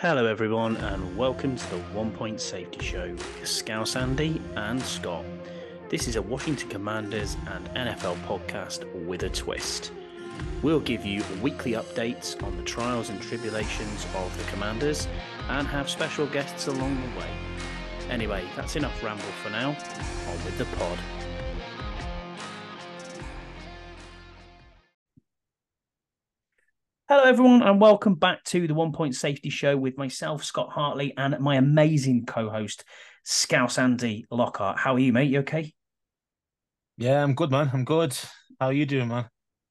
Hello, everyone, and welcome to the One Point Safety Show with Scouse Andy and Scott. This is a Washington Commanders and NFL podcast with a twist. We'll give you weekly updates on the trials and tribulations of the Commanders and have special guests along the way. Anyway, that's enough ramble for now. On with the pod. Hello, everyone, and welcome back to the One Point Safety Show with myself, Scott Hartley, and my amazing co host, Scouse Andy Lockhart. How are you, mate? You okay? Yeah, I'm good, man. I'm good. How are you doing, man?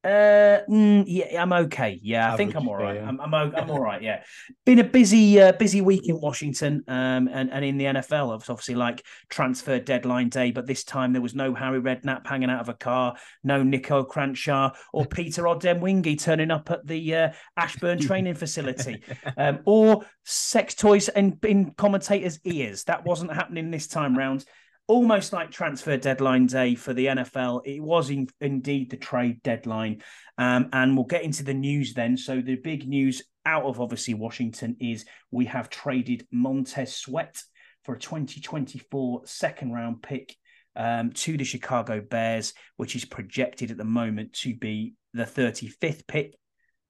Uh, mm, yeah, I'm okay. Yeah, I think I'm all right. yeah. I'm, I'm, I'm all right. Yeah, been a busy, uh, busy week in Washington, um, and and in the NFL. It's obviously like transfer deadline day, but this time there was no Harry Redknapp hanging out of a car, no Nico Cranshaw or Peter Odemwingie turning up at the uh, Ashburn training facility, um, or sex toys and in commentators' ears. That wasn't happening this time round almost like transfer deadline day for the NFL. It was in, indeed the trade deadline. Um, and we'll get into the news then. So, the big news out of obviously Washington is we have traded Montez Sweat for a 2024 second round pick um, to the Chicago Bears, which is projected at the moment to be the 35th pick.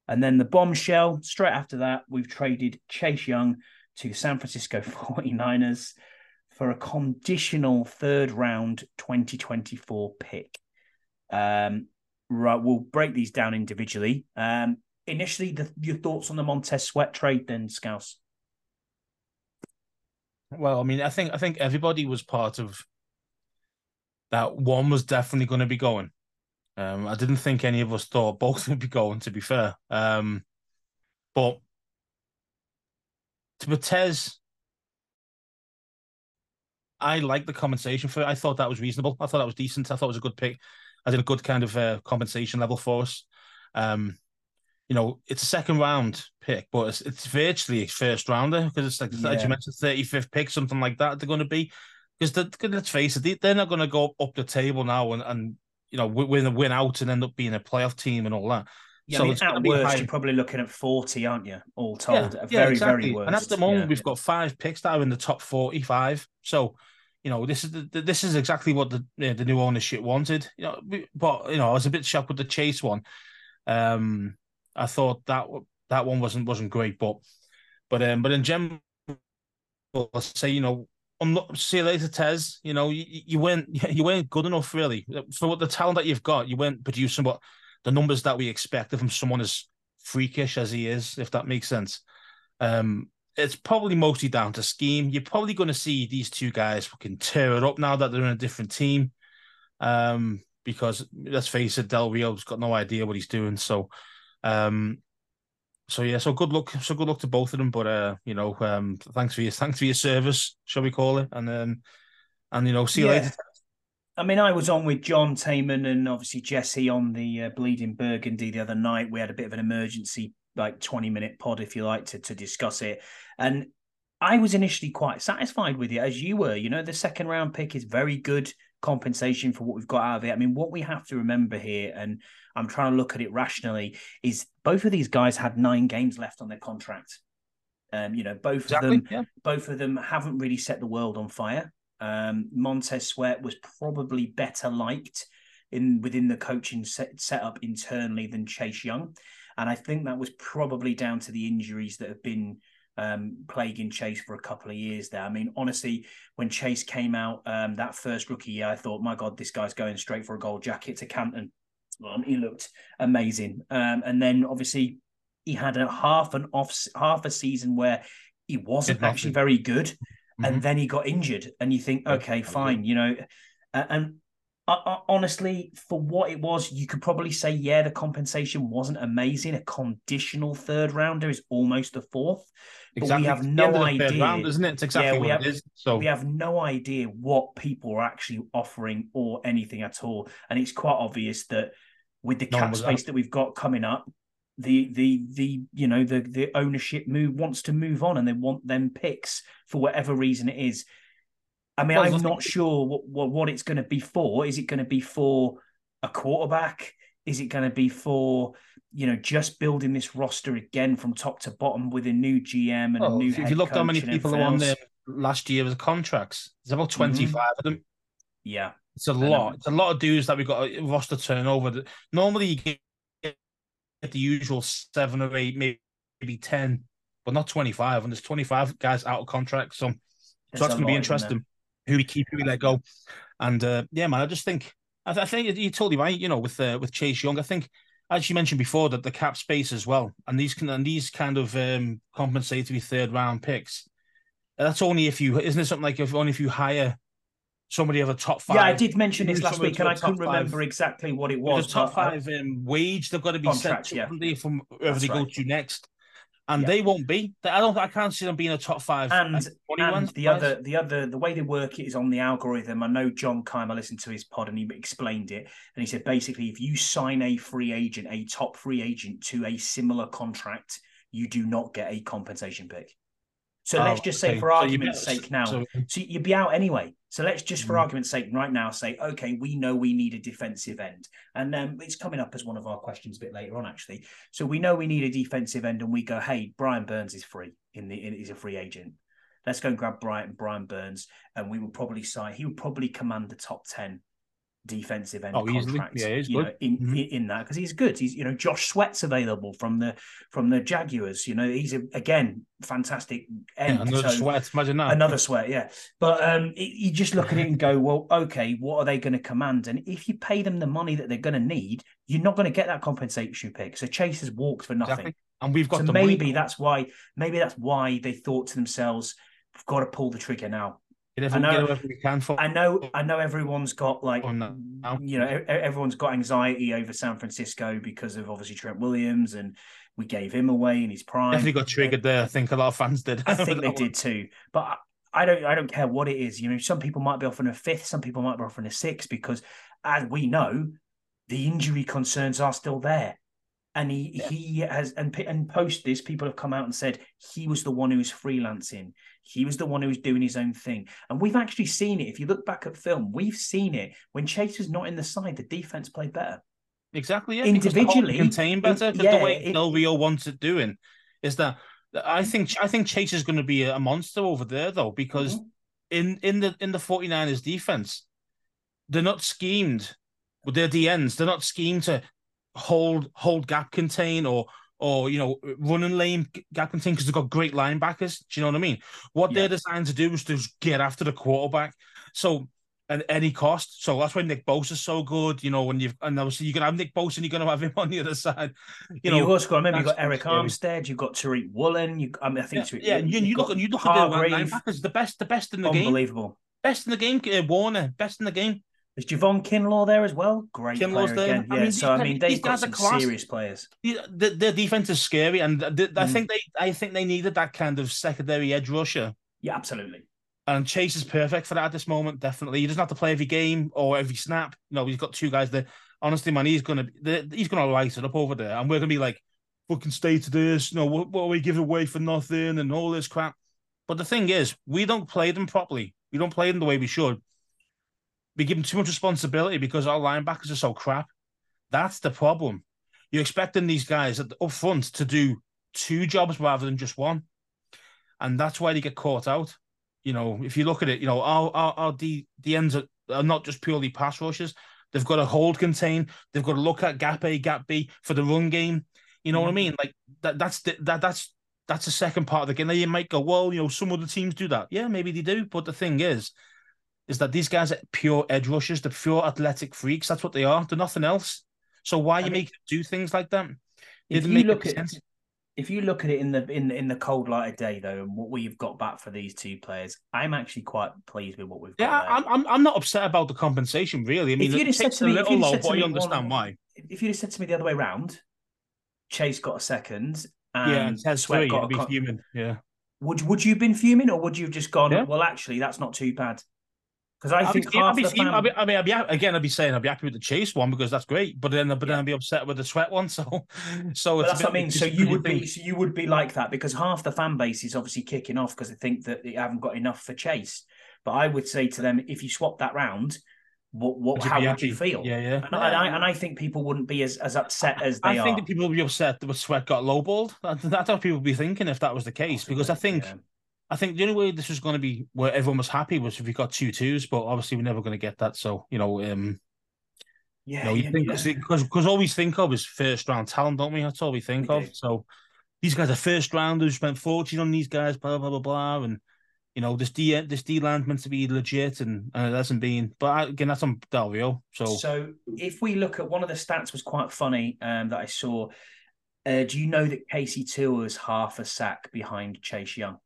And then the bombshell, straight after that, we've traded Chase Young to San Francisco 49ers for a conditional third round 2024 pick. Um, right, we'll break these down individually. Um, initially, the, your thoughts on the Montez Sweat trade, then, Scouse? Well, I mean, I think I think everybody was part of that. One was definitely going to be going. Um, I didn't think any of us thought both would be going. To be fair, um, but to Matez, I like the compensation for it. I thought that was reasonable. I thought that was decent. I thought it was a good pick, as in a good kind of uh, compensation level for us. Um, you know, it's a second round pick, but it's, it's virtually a first rounder because it's like, as Yeah. you mentioned, 35th pick, something like that. They're going to be because let's face it, they, they're not going to go up the table now and, and you know win win out and end up being a playoff team and all that. Yeah, So I mean, at be worst, high- you're probably looking at 40, aren't you? All told. Yeah, At yeah, very, exactly. very worst. And at the moment, Yeah. we've got five picks that are in the top forty-five. So, you know, this is the, this is exactly what the the new ownership wanted. You know, but you know, I was a bit shocked with the Chase one. Um, I thought that that one wasn't wasn't great, but but um, but in general, I'll say you know. unlo- See you later, Tez. You know, you, you weren't you weren't good enough really for what the talent that you've got. You weren't producing what the numbers that we expected from someone as freakish as he is, if that makes sense. Um, it's probably mostly down to scheme. You're probably going to see these two guys fucking tear it up now that they're in a different team. Um, because let's face it, Del Rio's got no idea what he's doing. So, um, so yeah, so good luck, so good luck to both of them. But uh, you know, um, thanks for your thanks for your service, shall we call it? And um, and you know, see you Yeah. later. I mean, I was on with John Taman and obviously Jesse on the uh, Bleeding Burgundy the other night. We had a bit of an emergency, like 20 minute pod, if you like, to, to discuss it. And I was initially quite satisfied with it, as you were. You know, the second round pick is very good compensation for what we've got out of it. I mean, what we have to remember here, and I'm trying to look at it rationally, is both of these guys had nine games left on their contract. Um, you know, both Exactly. of them Yeah. both of them haven't really set the world on fire. Um, Montez Sweat was probably better liked in within the coaching set, setup internally than Chase Young, and I think that was probably down to the injuries that have been um, plaguing Chase for a couple of years there. I mean, honestly, when Chase came out um, that first rookie year, I thought, my God, this guy's going straight for a gold jacket to Canton. He looked amazing, um, and then obviously he had a half an off half a season where he wasn't actually very good Mhm. and then he got injured and you think okay fine you know and I, honestly for what it was you could probably say yeah the compensation wasn't amazing a conditional third rounder is almost a fourth but Exactly. we have no end of the third idea round, isn't it? It's exactly Yeah, we what have- it is. So we have no idea what people are actually offering or anything at all and it's quite obvious that with the No cap space that we've got coming up the the the you know the the ownership move wants to move on and they want them picks for whatever reason it is i mean Well, i'm not sure what, what what it's going to be for is it going to be for a quarterback Is it going to be for you know just building this roster again from top to bottom with a new GM and Well, a new? if you look how many people are on there last year with contracts, there's about mm-hmm. 25 of them. Yeah, It's a lot. It's a lot of dudes that we've got a roster turnover. Normally, you get the usual seven or eight, maybe, maybe 10, but not 25. And there's 25 guys out of contract. So, so that's going to be interesting. Who we keep, who we let go. And uh, yeah, man, I just think, I, th- I think you're totally right. You know, with uh, with Chase Young, I think, as you mentioned before, that the cap space as well, and these can and these kind of um, compensatory third round picks. That's only if you isn't it something like if only if you hire somebody of a top five. Yeah, I did mention this last week, and I couldn't five. remember exactly what it was. The top five um, wage, they've got to be Contract, sent yeah. from wherever That's they go to next, and Yeah. they won't be. I don't. I can't see them being a top five. and 21 and the other the other the way they work it is on the algorithm. I know John Keim. I listened to his pod and he explained it, and he said basically if you sign a free agent, a top free agent to a similar contract, you do not get a compensation pick. So Oh, let's just say okay. for argument's bet- sake now, so- so you'd be out anyway. So let's just, for Mhm. argument's sake, right now say, okay, we know we need a defensive end, and um, it's coming up as one of our questions a bit later on, actually. So we know we need a defensive end, and we go, hey, Brian Burns is free in the in, he's a free agent. Let's go and grab Brian Brian Burns, and we will probably sign. He would probably command the top ten defensive end Oh, easily. contract. Yeah, he's you good. know, in, Mhm. in that because he's good. He's you know Josh Sweat's available from the from the Jaguars. You know he's a, again fantastic end. Yeah, another So- sweat. Imagine that. Another sweat, yeah. But um, it, you just look at it and go, well, okay, what are they going to command? And if you pay them the money that they're going to need, you're not going to get that compensation pick. So Chase has walked for nothing. Exactly. And we've got So maybe money. that's why, maybe that's why they thought to themselves, we've got to pull the trigger now. Get I know- get whatever we can for. I know, I know, everyone's got like, Oh, no. you know, everyone's got anxiety over San Francisco because of obviously Trent Williams, and we gave him away in his prime. Definitely got triggered there. I think a lot of fans did. I think they one. did too. But I- I don't I don't care what it is. You know, some people might be offering a fifth, some people might be offering a sixth because as we know, the injury concerns are still there. And he Yeah. he has and and post this, people have come out and said he was the one who was freelancing. He was the one who was doing his own thing. And we've actually seen it. If you look back at film, we've seen it. When Chase was not in the side, the defense played better. Exactly. Yeah. the Individually, contain better. it- yeah, the way it- Del Rio wants it doing is that I think I think Chase is going to be a monster over there though because Mhm. in in the in the 49ers defense they're not schemed with their DNs they're not schemed to hold hold gap contain or or you know running lane gap contain because they've got great linebackers do you know what I mean what Yeah. they're designed to do is to just get after the quarterback so at any cost so that's why Nick Bosa's so good you know when you've and obviously you can have Nick Bosa and you're going to have him on the other side you know have also got, remember, you've got Arik. Armstead, you've got Tariq Woolen. You, I mean, I yeah, think Tariq- yeah, you, you've you look you look at the linebackers, the best, the best in the game, Unbelievable. best in the game. Uh, Warner, best in the game. Is Javon Kinlaw there as well? Great Kinlaw's player there. again. I Yeah, mean, so I mean, these they've got guys are some class. serious players. The, their defense is scary, and th- I Mm. think they, I think they needed that kind of secondary edge rusher. Yeah, absolutely. And Chase is perfect for that at this moment. Definitely, he doesn't have to play every game or every snap. You know, he's got two guys there. Honestly, man, he's gonna he's gonna light it up over there, and we're gonna be like, fucking stay to this. You know, what, what are we giving away for nothing and all this crap. But the thing is, we don't play them properly. We don't play them the way we should. We give them too much responsibility because our linebackers are so crap. That's the problem. You're expecting these guys at the, up front to do two jobs rather than just one, and that's why they get caught out. You know, if you look at it, you know, our our, our D, the ends are, are not just purely pass rushers. They've got to hold contain. They've got to look at gap A, gap B for the run game. You know what I mm. mean? Like that. That's the, that. That's that's the second part of the game. Now you might go, well, you know, some other teams do that. Yeah, maybe they do. But the thing is, is that these guys are pure edge rushers. They're pure athletic freaks. That's what they are. They're nothing else. So why you mean, make them do things like that? If you make look at sense. if you look at it in the in in the cold light of day though, and what we've got back for these two players, I'm actually quite pleased with what we've got. Yeah. I'm, I'm I'm not upset about the compensation really. I mean, you'd it takes a me- if little you'd low, but I understand why. if you'd have said to me the other way round, Chase got a second and Yeah, Sweat three, got a be con- human. Yeah. would would you have been fuming or would you have just gone? Yeah. Well, actually, that's not too bad. Because I I'd think be, half be, the fan- I'd be, I mean, I'd be, again, I'd be saying I'd be happy with the chase one because that's great, but then, but then I'd be upset with the sweat one. So, so it's that's what I mean. So you would be, so you would be like that because half the fan base is obviously kicking off because they think that they haven't got enough for Chase. But I would say to them, if you swap that round, what what how would you feel? Yeah, yeah. And, I, and I and I think people wouldn't be as, as upset as they I think are. that people would be upset that Sweat got lowballed. That, that's how people would be thinking if that was the case. Because I think Yeah. I think the only way this was going to be where everyone was happy was if we got two twos, but obviously we're never going to get that. So you know, um, yeah, you yeah, think yeah. because because all we think of is first round talent, don't we? That's all we think of. So these guys are first rounders. Spent fortune on these guys. Blah blah blah blah. And you know, this D this D land's meant to be legit, and, and it hasn't been. But again, that's on Del Rio. So, So if we look at one of the stats was quite funny um, that I saw. Uh, do you know that Casey Toohill is half a sack behind Chase Young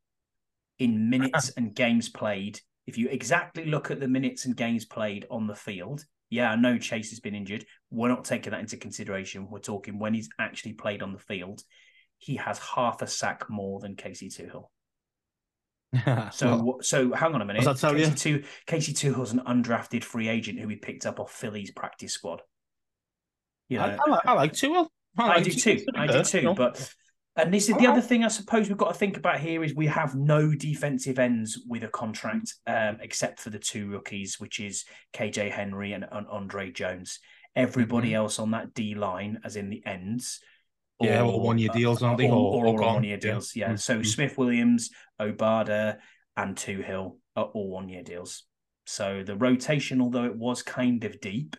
in minutes and games played? If you exactly look at the minutes and games played on the field, yeah, I know Chase has been injured. We're not taking that into consideration. We're talking when he's actually played on the field. He has half a sack more than Casey Toohill. So, well, so hang on a minute. tell you? Casey, Casey Toohill's an undrafted free agent who we picked up off Philly's practice squad. You know, I, I, like, I like Toohill. I like do too. I do too. But and this is the other thing I suppose we've got to think about here is we have no defensive ends with a contract um, except for the two rookies, which is KJ Henry and, and Andre Jones. Everybody Mhm. else on that D line, as in the ends, Yeah, all one-year deals, aren't they? Or, Or- or, or one year Yeah. deals. Yeah. Mhm. So Smith Williams, Obada, and Toohill are all one year deals. So the rotation, although it was kind of deep,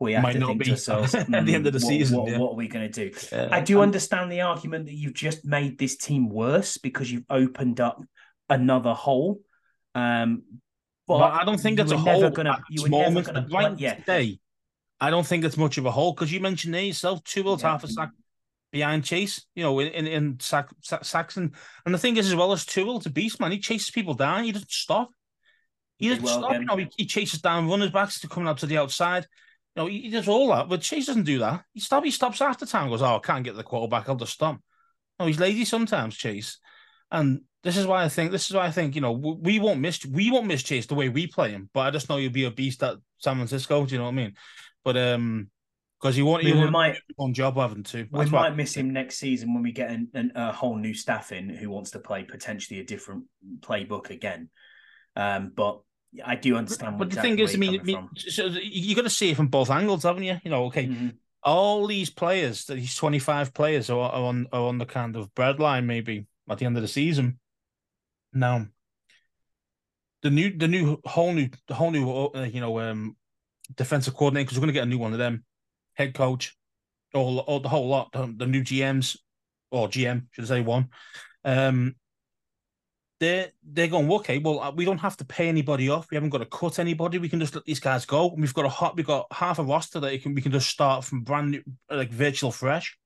we have Might to think be to ourselves at the end of the "Hmm, what- season, What, yeah. what are we going to do? Yeah. I do understand the argument that you've just made this team worse because you've opened up another hole. Um, but, But I don't think it's a hole never gonna. You were never moment. going to But play. right Yeah, today, I don't think it's much of a hole because you mentioned there yourself, Toohill Yeah. half a sack behind Chase, you know, in in, in Saxon. And the thing is, as well as Tool's a beast, man. He chases people down. He doesn't stop. He doesn't will stop. again. You know, he, he chases down runners backs to coming out to the outside. You know, he, he does all that, but Chase doesn't do that. He stop. He stops after time. Goes, oh, I can't get the quarterback. I'll just stop. No, he's lazy sometimes, Chase. And this is why I think this is why I think you know we won't miss we won't miss Chase the way we play him, but I just know you'll be a beast at San Francisco. Do you know what I mean? But um, because he won't, I mean, won't might one job having to. we might miss him next season when we get an, an, a whole new staff in who wants to play potentially a different playbook again. Um, but I do understand. But the exactly thing is, I mean, mean, so you got to see it from both angles, haven't you? You know, okay. Mhm. all these players, these twenty five players, are, are on are on the kind of breadline maybe at the end of the season. Now, the new the new whole new the whole new uh, you know um defensive coordinator because we're going to get a new one of them, head coach, all all the whole lot, the, the new GMs or GM should I say one, um. They're they're going okay. Well, uh, we don't have to pay anybody off. We haven't got to cut anybody. We can just let these guys go. And we've got a hot. We've got half a roster that you can we can just start from brand new, like virtual fresh.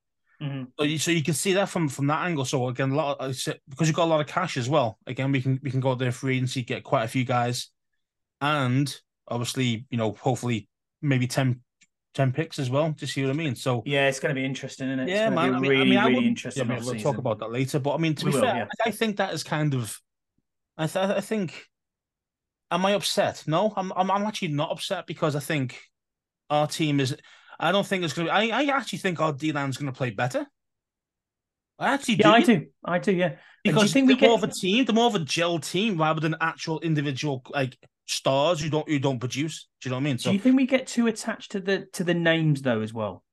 Mhm. So you, so you can see that from from that angle. So again, a lot of, because you've got a lot of cash as well. Again, we can we can go out there free agency, get quite a few guys, and obviously, you know, hopefully maybe 10, 10 picks as well. Do you see what I mean? So Yeah, it's going to be interesting, isn't it? Yeah, man. I mean, really, I mean, I really interesting. Yeah, we'll talk about that later. But I mean, to We be will, fair, yeah. I think that is kind of. I th- I think. Am I upset? No, I'm. I'm. I'm actually not upset because I think our team is. I don't think it's going to. be I. I actually think our D line's going to play better. I actually Yeah, I do. do. I do. Yeah. And do you because think we more get- of a team, they're more of a gel team rather than actual individual like stars who don't who don't produce. Do you know what I mean? Do you think we get too attached to the to the names though as well?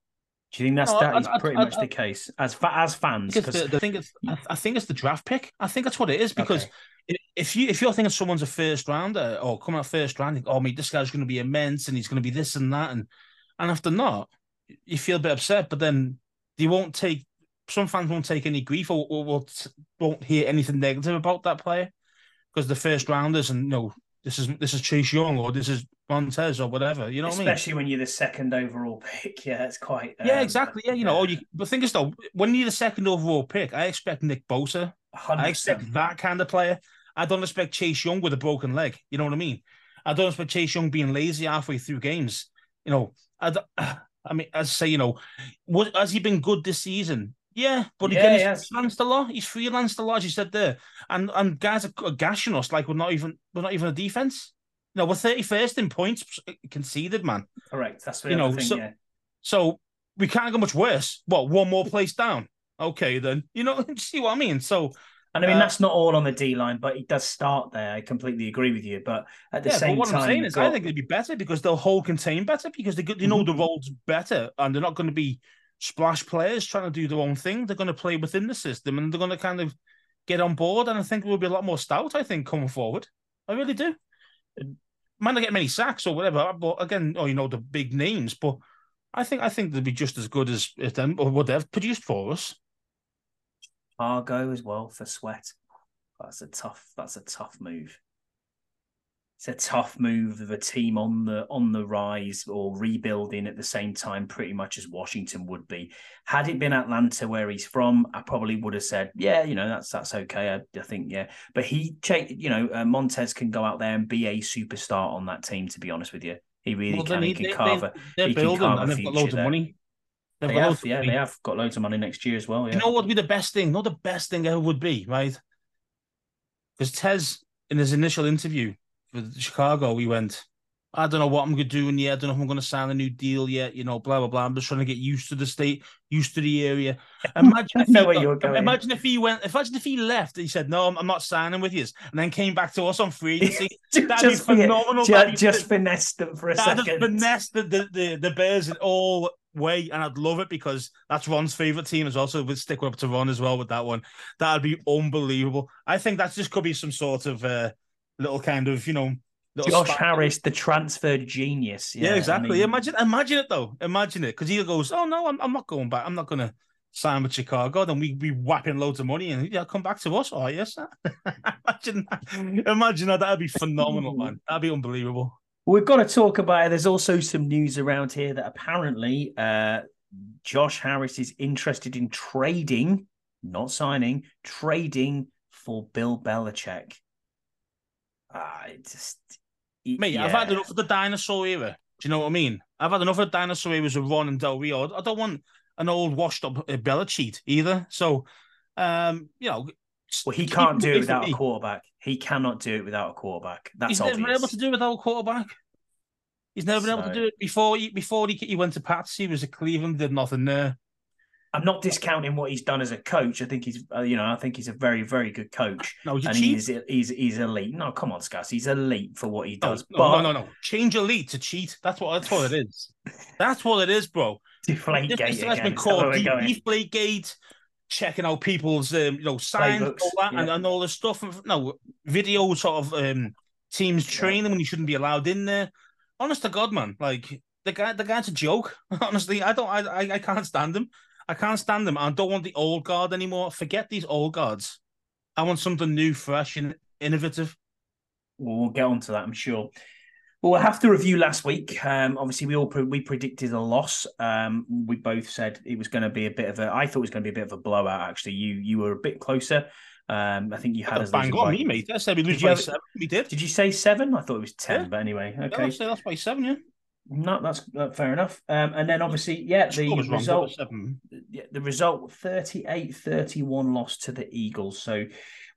Do you think that's No, that I- is I- pretty I- much the case as fa- as fans? I think it's 'cause- the, the thing is, I, I think it's the draft pick. I think that's what it is because Okay. if you if you're thinking someone's a first rounder or coming out first round, think, oh, mate, this guy's going to be immense and he's going to be this and that, and and after not, you feel a bit upset. But then they won't take some fans won't take any grief or, or won't won't hear anything negative about that player because the first rounders and you know this is this is Chase Young or this is Montez or whatever. You know what I mean? especially when you're the second overall pick. Yeah, it's quite. Yeah, um, exactly. Yeah, you know, or you, the thing is though, when you're the second overall pick, I expect Nick Bosa. 100%. I expect that kind of player. I don't expect Chase Young with a broken leg. You know what I mean? I don't expect Chase Young being lazy halfway through games. You know, I. I mean, as I say, you know, what has he been good this season? Yeah, but Yeah, again, he he's freelanced a lot. He's freelanced a lot, as you said there, and and guys are, are gashing us like we're not even we're not even a defense. You know, we're thirty first in points conceded, man. Correct. That's the you know, thing. so- yeah. So we can't go much worse. What, one more place down? Okay, then. You know, see what I mean? So And I mean, Uh, that's not all on the D line, but it does start there. I completely agree with you. But at the yeah, same but what time, I'm saying is, I think it'd be better because they'll hold contain better because they, they know the Mhm. roles better and they're not going to be splash players trying to do their own thing. They're going to play within the system and they're going to kind of get on board. And I think we'll be a lot more stout. I think coming forward, I really do. Might not get many sacks or whatever, but again, oh, you know the big names, but I think I think they'll be just as good as them or what they've produced for us. Argo as well for Sweat. That's a tough. That's a tough move. It's a tough move of a team on the on the rise or rebuilding at the same time, pretty much as Washington would be. Had it been Atlanta where he's from, I probably would have said, yeah, you know, that's that's okay. I, I think, yeah. But he, you know, uh, Montez can go out there and be a superstar on that team. To be honest with you, he really Well, can. He can they- carve a. they're he can building a and they've got loads of money. They've They got have, yeah, money. they have got loads of money next year as well. Yeah. You know what would be the best thing? Not the best thing ever would be, right? Because Tez, in his initial interview with Chicago, he went, I don't know what I'm going to do in yet. I don't know if I'm going to sign a new deal yet. You know, blah blah blah. I'm just trying to get used to the state, used to the area. Imagine if he, where you're going. Imagine if he went. Imagine if he left. He said, "No, I'm, I'm not signing with you," and then came back to us on free agency. just, That'd be just, phenomenal. ju- That'd just finesse them for a that just second. finesse the, the, the, the Bears in all way, and I'd love it because that's Ron's favorite team as well. So we'd stick up to Ron as well with that one. That'd be unbelievable. I think that just could be some sort of uh, little kind of you know. Josh spark- Harris, the transfer genius. Yeah, I exactly. mean, imagine, imagine it though. Imagine it because he goes, "Oh no, I'm, I'm not going back. I'm not going to sign with Chicago." Then we be whapping loads of money and yeah, come back to us. Oh yes, imagine, that. imagine that. That'd be phenomenal, man. That'd be unbelievable. We've got to talk about it. There's also some news around here that apparently uh, Josh Harris is interested in trading, not signing, trading for Bill Belichick. Ah, it just. it- Mate, I've had enough of the dinosaur era. Do you know what I mean? I've had enough of the dinosaur eras of Ron and Del Rio. I don't want an old washed up uh, Belichick either. So, um, you know, Well, he can't do it without a quarterback. He cannot do it without a quarterback. That's He's never been able to do it without a quarterback. He's never been able to do it before. He, before he, he went to Pats, he was at Cleveland, did nothing there. I'm not discounting what he's done as a coach. I think he's, uh, you know, I think he's a very, very good coach, No, he's and he's he's he's elite. No, come on, Scuzz, he's elite for what he does. no, but no, no, no. Change elite to cheat. That's what that's what it is. That's what it is, bro. Deflate gate this has been Is that where called? Deflate Gate, checking out people's um, you know signs Playbooks, all that, and, yeah. and all this stuff. And, no video sort of um, teams training when you shouldn't be allowed in there. Honest to God, man, like the guy, the guy's a joke. Honestly, I don't, I, I, I can't stand him. I can't stand them. I don't want the old guard anymore. Forget these old guards. I want something new, fresh, and innovative. Well, we'll get onto that, I'm sure. Well, we'll have to review last week. Um, obviously, we all pre- we predicted a loss. Um, we both said it was going to be a bit of a. I thought it was going to be a bit of a blowout. Actually, you you were a bit closer. Um, I think you had us Bang on me, mate. I said we lose Did you by seven. We did. Did you say seven? I thought it was ten, Yeah. but anyway, Yeah, okay. Say that's by seven. Yeah. No, that's uh, fair enough. Um, and then obviously, yeah, the wrong, result yeah, the result 38-31 loss to the Eagles. So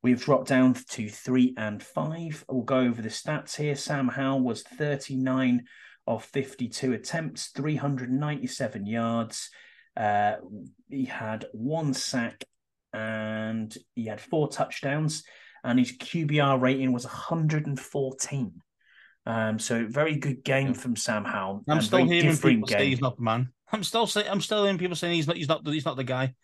we've dropped down to three and five. We'll go over the stats here. Sam Howell was 39 of 52 attempts, 397 yards. Uh, he had one sack and he had four touchdowns, and his QBR rating was 114. Um, so very good game Yeah. from Sam Howell. I'm still hearing people say he's not the man. I'm still saying I'm still hearing people saying he's not he's not he's not the guy.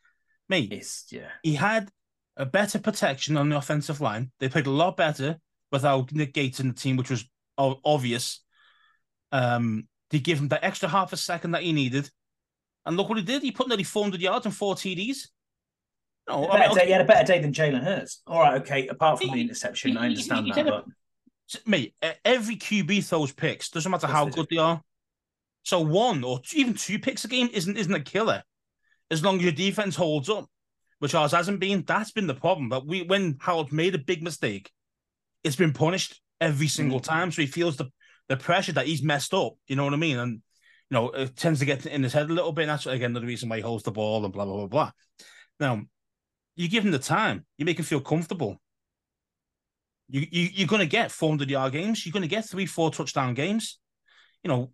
Me, It's yeah. he had a better protection on the offensive line. They played a lot better without Nick Gates in the team, which was o- obvious. Um, they give him that extra half a second that he needed, and look what he did. He put nearly 400 yards and four TDs. No, I mean, day, okay, he had a better day than Jalen Hurts. All right, okay. Apart from the interception, he- I understand he- that. he- But mate, every QB throws picks. Doesn't matter Yes, how they do. good they are. So one or two, even two picks a game isn't isn't a killer, as long as your defense holds up, which ours hasn't been. That's been the problem. But we when Howell made a big mistake, it's been punished every single mm. time. So he feels the the pressure that he's messed up. You know what I mean? And you know it tends to get in his head a little bit. And that's again the reason why he holds the ball and blah blah blah blah. Now, you give him the time, you make him feel comfortable. You, you you're going to get 400 yard games. You're going to get three, four touchdown games. You know,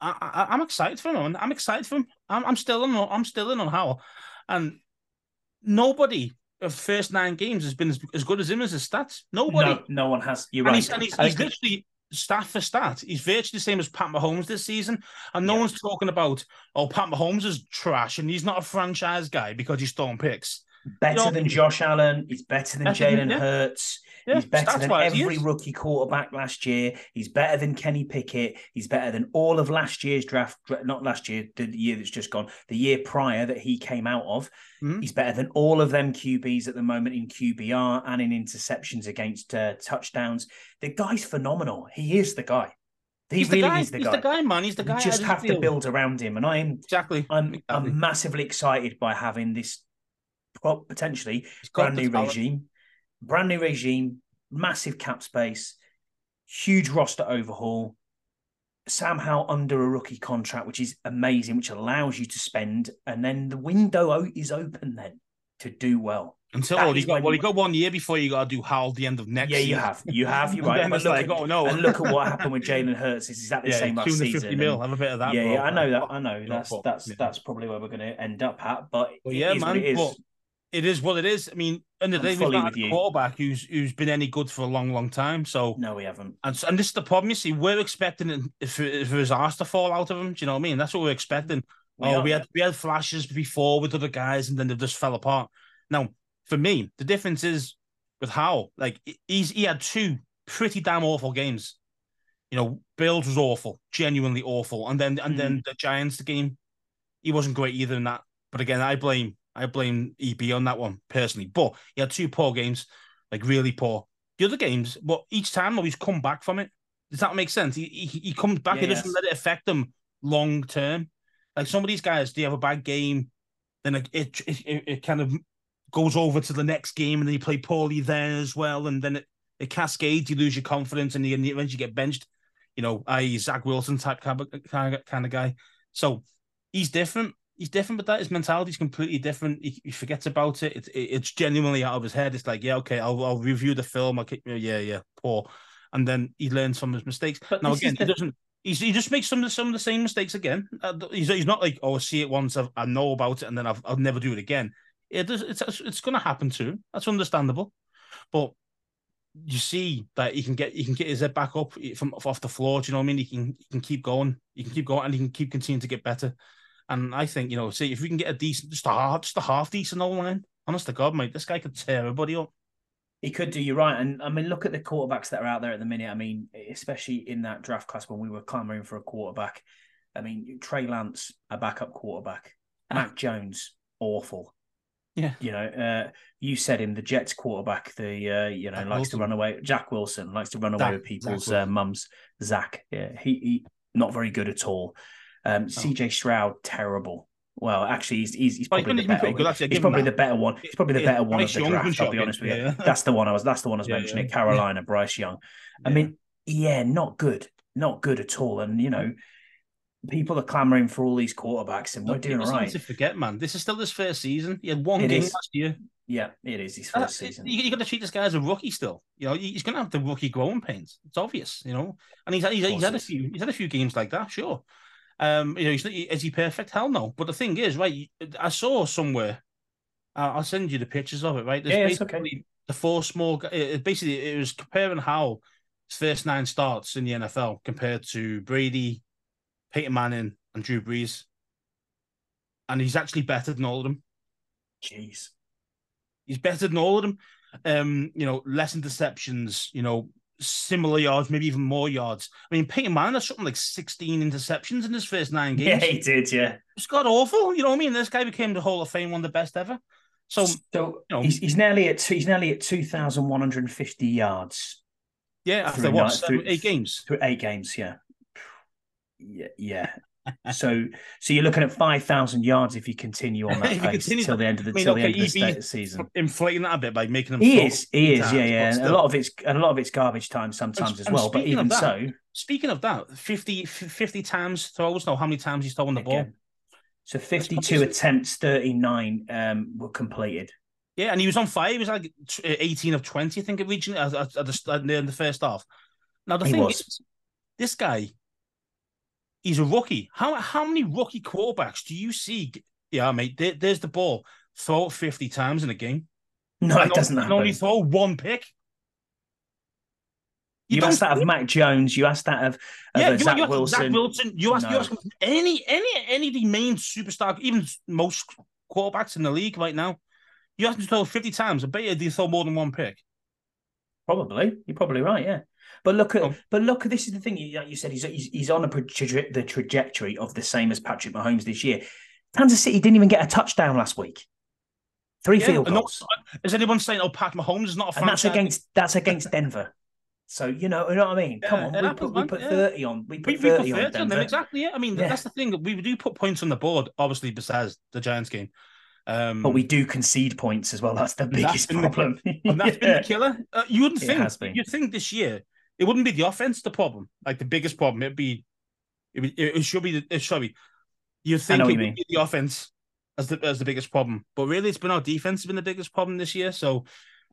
I, I I'm excited for him. I'm excited for him. I'm, I'm still in. on- I'm still in on Howell, and nobody of first nine games has been as, as good as him as his stats. Nobody. No, no one has. You're and right. he's, and he's, he's think- literally stat for stat. He's virtually the same as Pat Mahomes this season. And no Yeah. one's talking about, oh, Pat Mahomes is trash and he's not a franchise guy because he's throwing picks. Better know- than Josh Allen. He's better than Jalen yeah. Hurts. Yeah, he's better than every rookie quarterback last year. He's better than Kenny Pickett. He's better than all of last year's draft, not last year, the year that's just gone. The year prior that he came out of. Mhm. He's better than all of them QBs at the moment in QBR and in interceptions against uh, touchdowns. The guy's phenomenal. He is the guy. He He's really the guy. is the he's guy. the guy, man. He's the guy. You just have to build around him, and I'm Exactly. I'm exactly. I'm massively excited by having this pro- potentially brand new talent. regime, brand new regime, massive cap space, huge roster overhaul. Somehow under a rookie contract, which is amazing, which allows you to spend, and then the window is open then to do well. Until well, you is got well, you- you got one year before you got to do Howell the end of next. yeah, you season. have, you have, you're right. it's look, like, at, oh no, and look at what happened with Jalen Hurts. It's exactly the yeah, same last 250 season. mil. and- Have a bit of that. yeah, bro. yeah, I know that. I know no, that's that's yeah. that's probably where we're going to end up at. But Well, yeah, is man, is. but- It is what it is. I mean, and the I'm day we've not a quarterback who's who's been any good for a long, long time. So No, we haven't. And, and this is the problem. You see, we're expecting it if, if his arse to fall out of him. Do you know what I mean? That's what we're expecting. We oh, are. we had we had flashes before with other guys, and then they just fell apart. Now, for me, the difference is with Howell. Like he's he had two pretty damn awful games. You know, Bills was awful, genuinely awful, and then and Mm. then the Giants the game, he wasn't great either in that. But again, I blame I blame EB on that one personally. But he had two poor games, like really poor. The other games, but each time though, he's come back from it. Does that make sense? He he, he comes back. Yeah, he doesn't yes. let it affect him long term. Like some of these guys, they have a bad game, then it it, it it kind of goes over to the next game, and then you play poorly there as well, and then it, it cascades. You lose your confidence, and you and you eventually get benched. You know, i.e. Zach Wilson type kind kind of kind of guy. So he's different. He's different with that. His mentality is completely different. He, he forgets about it. It's it, it's genuinely out of his head. It's like, yeah, okay, I'll I'll review the film. I'll yeah, yeah, poor, and then he learns from his mistakes. But now again, he doesn't. He's, he just makes some of the, some of the same mistakes again. Uh, he's, he's not like, oh, I see it once, I've, I know about it, and then I've, I'll never do it again. It does, it's it's going to happen to him. That's understandable, but you see that he can get he can get his head back up from off the floor. Do you know what I mean? He can he can keep going. He can keep going, and he can keep continuing to get better. And I think you know, see if we can get a decent, just a half, just a half decent old line. Honest to God, mate, this guy could tear everybody up. He could do. You're right, and I mean, look at the quarterbacks that are out there at the minute. I mean, especially in that draft class when we were clamoring for a quarterback. I mean, Trey Lance, a backup quarterback. Ah. Mac Jones, awful. Yeah. You know, uh, you said him, the Jets quarterback, the uh, you know, Zach likes Wilson. to run away. Jack Wilson likes to run away Zach- with people's uh, mums. Zach, yeah, he, he not very good at all. Um, Oh. CJ Stroud, terrible. Well, actually, he's he's, he's probably the he's better. actually, he's probably the better one. He's probably the better one Bryce of the draft. I'll be honest with you. Yeah. That's the one I was. That's the one I was Yeah, mentioning. yeah. Carolina, Bryce Young. I mean, yeah, not good, not good at all. And you know, people are clamoring for all these quarterbacks, and we're Look, doing all right. To forget, man, this is still his first season. He had one It game is. last year. Yeah, it is his first season. You, you got to treat this guy as a rookie still. You know, he's going to have the rookie growing pains. It's obvious, you know. And he's he's, he's had a few he's had a few games like that, sure. Um, you know, he's, is he perfect? Hell no. But the thing is, right? I saw somewhere. I'll send you the pictures of it. Right? There's Yeah, it's okay. the four small. It basically, it was comparing how his first nine starts in the NFL compared to Brady, Peyton Manning, and Drew Brees, and he's actually better than all of them. Jeez. He's better than all of them. Um, you know, less interceptions, you know, similar yards, maybe even more yards. I mean, Peyton Manning has something like 16 interceptions in his first nine games. Yeah, he did. Yeah. It's got awful. You know what I mean? This guy became the Hall of Fame, one of the best ever. So So you know- he's, he's nearly at he's nearly at two thousand one hundred and fifty yards yeah, after what, nine- seven, through- eight games. through eight games. Yeah. Yeah. Yeah. So so you're looking at five thousand yards if you continue on that pace till the end of the I mean, till the end of the season. Inflating that a bit by making him He is, he is, yeah, yeah. And a lot of it's and a lot of it's garbage time sometimes as well. But even that, so, Speaking of that, 50, 50 times throws. No, how many times he's throwing the ball? so 52 probably- attempts, 39 um, were completed. Yeah, and he was on fire. He was like 18 of 20, I think, originally at, at, the, at the first half. Now, the He thing was. is, this guy, he's a rookie. How how many rookie quarterbacks do you see? Yeah, mate, there, there's the ball. Throw it 50 times in a game. No, and it doesn't happen. only throw one pick. You, don't asked that of Mac Jones. You asked that of, of yeah, uh, you, Zach you Wilson. Zach Wilson. You ask, you No. ask any any any of the main superstar, even most quarterbacks in the league right now. You ask them to throw fifty times. I bet you they throw more than one pick. Probably, you're probably right. Yeah, but look at Oh. but look at this is the thing. You, like you said he's he's, he's on a traje- the trajectory of the same as Patrick Mahomes this year. Kansas City didn't even get a touchdown last week. Three Yeah, field goals, is anyone saying, "Oh, Pat Mahomes is not a and that's against that's against Denver. So you know, you know what I mean. Come Yeah, on, we happens, put, we put yeah. thirty on. We We, put we put thirty on 30 on them, exactly. Yeah, I mean that's the thing. We do put points on the board, obviously, besides the Giants game. Um, But we do concede points as well. That's the That's biggest the- problem. and that's been Yeah. the killer. Uh, you wouldn't It think. You'd think this year it wouldn't be the offense the problem, like the biggest problem. It'd be, it, it, should be. It should be. You think it would mean. be the offense as the as the biggest problem, but really it's been our defense has been the biggest problem this year. So,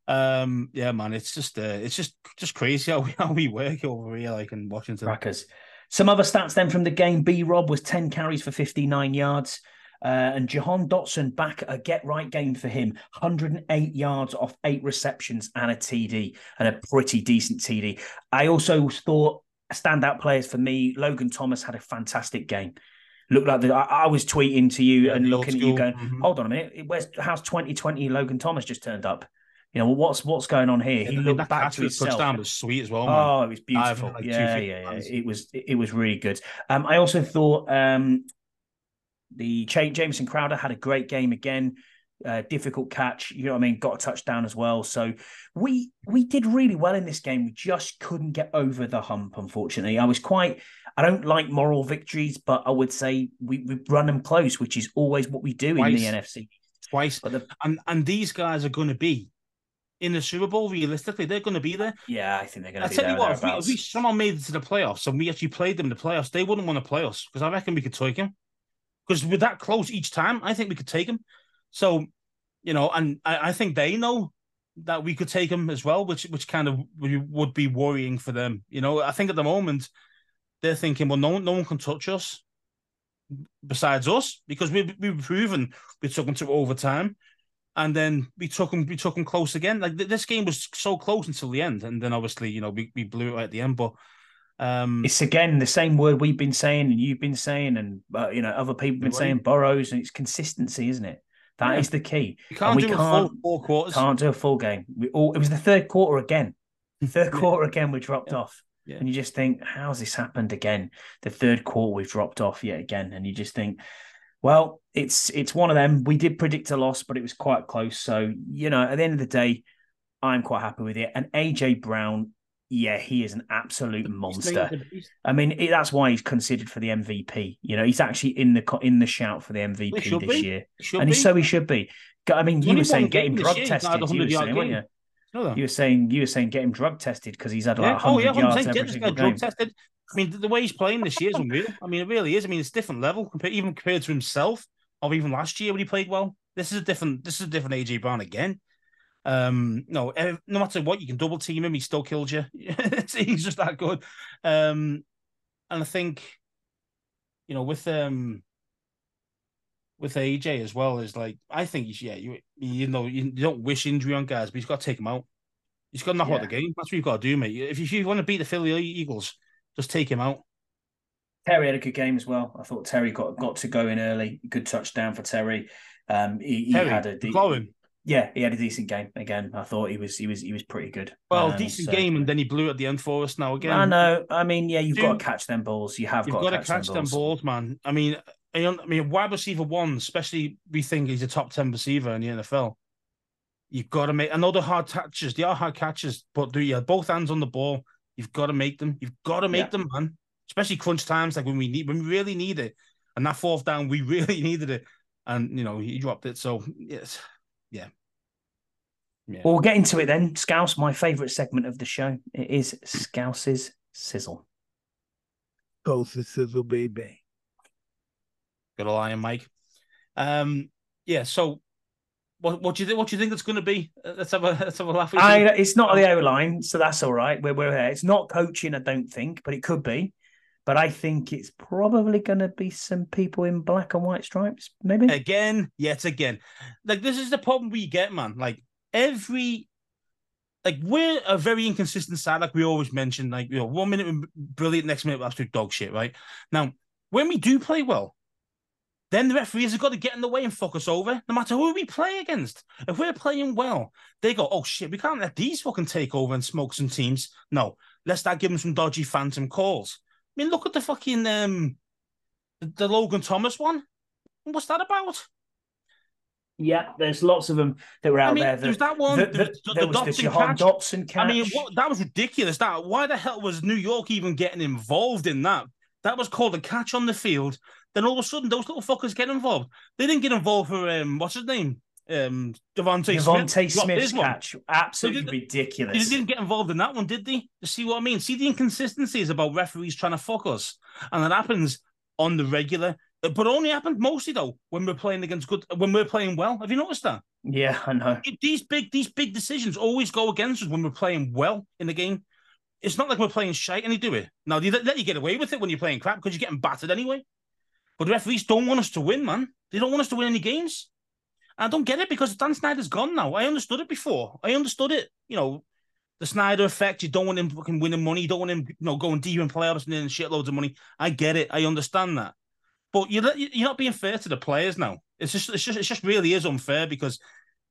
um, yeah, man, it's just uh, it's just just crazy how we how we work over here, like in Washington. Crackers. Some other stats then from the game. B Rob was 10 carries for 59 yards. Uh, and Jahan Dotson back a get right game for him 108 yards off eight receptions and a TD and a pretty decent TD. I also thought standout players for me, Logan Thomas had a fantastic game. Looked like the, I, I was tweeting to you Yeah, and looking at you going, Mhm. hold on a minute, where's how's 2020 Logan Thomas just turned up? You know, what's what's going on here? Yeah, he looked back to himself. touchdown was sweet as well, man. Oh, it was beautiful. like yeah, yeah, yeah. It was it was really good. Um, I also thought um, the Ch- Jamison Crowder had a great game again. Uh, difficult catch, you know what I mean. Got a touchdown as well. So we we did really well in this game. We just couldn't get over the hump. Unfortunately, I was quite. I don't like moral victories, but I would say we we run them close, which is always what we do in the NFC. Twice, But the, and and these guys are going to be in the Super Bowl. Realistically, they're going to be there. yeah, I think they're going I to be tell you what, if we, if we somehow made it to the playoffs and we actually played them in the playoffs, they wouldn't want to play us because I reckon we could take them. Because we're that close each time, I think we could take them. So, you know, and I, I think they know that we could take them as well, which which kind of would be worrying for them. You know, I think at the moment they're thinking, well, no one, no one can touch us besides us because we we've proven we took them to overtime. And then we took them, we took them close again. Like th- this game was so close until the end, and then obviously, you know, we, we blew it at the end. But um, it's again the same word we've been saying and you've been saying and uh, you know other people have been saying Burrows and it's consistency isn't it That is Yeah. the key we can't we do a can't- full four quarters. can't do a full game we all it was the third quarter again third Yeah. quarter again we dropped Yeah. off Yeah. and you just think how's this happened again the third quarter we've dropped off yet again and you just think well it's it's one of them we did predict a loss but it was quite close so you know at the end of the day I'm quite happy with it and AJ Brown yeah he is an absolute monster I mean, it, that's why he's considered for the MVP. You know, he's actually in the in the shout for the MVP this be. year, and he, so he should be. I mean, you were saying get him drug year, tested. You were saying, weren't you? You know that? You were saying you were saying get him drug tested because he's had like oh, Yeah. Oh 100 yeah, yards every single drug game. tested. I mean, the, way he's playing this year is unreal. I mean, it really is. I mean, it's a different level, compared, even compared to himself, or even last year when he played well. This is a different. This is a different AJ Brown again. Um, no, no matter what, you can double team him. He still kills you. he's just that good. Um, and I think, you know, with um, with AJ as well is like I think he's yeah you you know you don't wish injury on guys, but he's got to take him out. He's got to knock out the game. That's what you've got to do, mate. If you, if you want to beat the Philly Eagles, just take him out. Terry had a good game as well. I thought Terry got got to go in early. Good touchdown for Terry. Um, he, he Terry, had a de- glowing. Yeah, he had a decent game again. I thought he was he was he was pretty good. Well, Um, decent so- game, and then he blew at the end for us. Now again, I know. I mean, yeah, you've got to catch them balls. You have You've got, got, to catch, them balls. balls, man. I mean, I I mean, wide receiver one, especially we think he's a top ten receiver in the NFL. You've got to make. I know they're hard catches. They are hard catches, but do you have both hands on the ball? You've got to make them. You've got to make Yeah. them, man. Especially crunch times, like when we need, when we really need it. And that fourth down, we really needed it, and you know he dropped it. So yes, yeah, yeah. Well, we'll get into it then. Scouse, my favourite segment of the show. It is Scouse's Sizzle. Go to sizzle, baby. Got a lion, Mike. Um, yeah. So, what what do you think? What do you think it's going to be? Uh, Let's have a let's have a laugh. I, it's not the O line, so that's all right. We're, we're here. It's not coaching, I don't think, but it could be. But I think it's probably going to be some people in black and white stripes, maybe. again, yet again. Like this is the problem we get, man. Like every like we're a very inconsistent side, like we always mention. Like you know, one minute we're brilliant, next minute we're absolute dog shit, right? Now, when we do play well, then the referees have got to get in the way and fuck us over, no matter who we play against. If we're playing well, they go, oh shit, we can't let these fucking take over and smoke some teams. No, let's start giving some dodgy phantom calls. I mean, look at the fucking um the, Logan Thomas one. What's that about? Yeah, there's lots of them that were out I mean, there. there's That, one. the, the, the, there the was Dotson catch. Dotson catch. I mean, what, that was ridiculous. That why the hell was New York even getting involved in that? That was called a catch on the field. Then all of a sudden, those little fuckers get involved. They didn't get involved for um, what's his name, um, Devontae DeVonta Smith. Smith's catch, absolutely They ridiculous. They didn't get involved in that one, did they? You see what I mean? See the inconsistencies about referees trying to fuck us, and that happens on the regular. But only happened mostly though when we're playing against good, when we're playing well. Have you noticed that? Yeah, I know. these big these big decisions always go against us when we're playing well in the game. It's not like we're playing shite and they do it. Now they let you get away with it when you're playing crap because you're getting battered anyway. But the referees don't want us to win, man. They don't want us to win any games. I don't get it because Dan Snyder's gone now. I understood it before. I understood it. You know, the Snyder effect. You don't want him fucking winning money. You don't want him, you know, going deep in playoffs and winning shitloads of money. I get it. I understand that. But you're you're not being fair to the players now. It's just it's just it just really is unfair because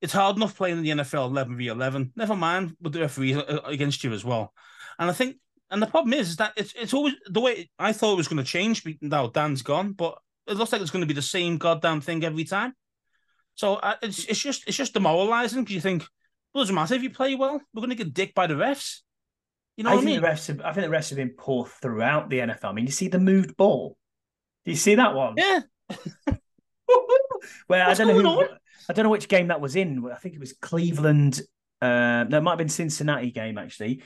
it's hard enough playing in the NFL 11 v 11. Never mind with the referees uh, against you as well. And I think, and the problem is, is that it's it's always the way I thought it was going to change. Now Dan's gone, but it looks like it's going to be the same goddamn thing every time. So uh, it's it's just it's just demoralizing because you think, well, it doesn't matter if you play well, we're going to get dicked by the refs. You know I what I mean? the refs. Have, I think the refs have been poor throughout the NFL. I mean, you see the moved ball. Do you see that one? Yeah, Where What's I don't know who. I don't know which game that was in. I think it was Cleveland. Uh, no, it might have been Cincinnati game actually.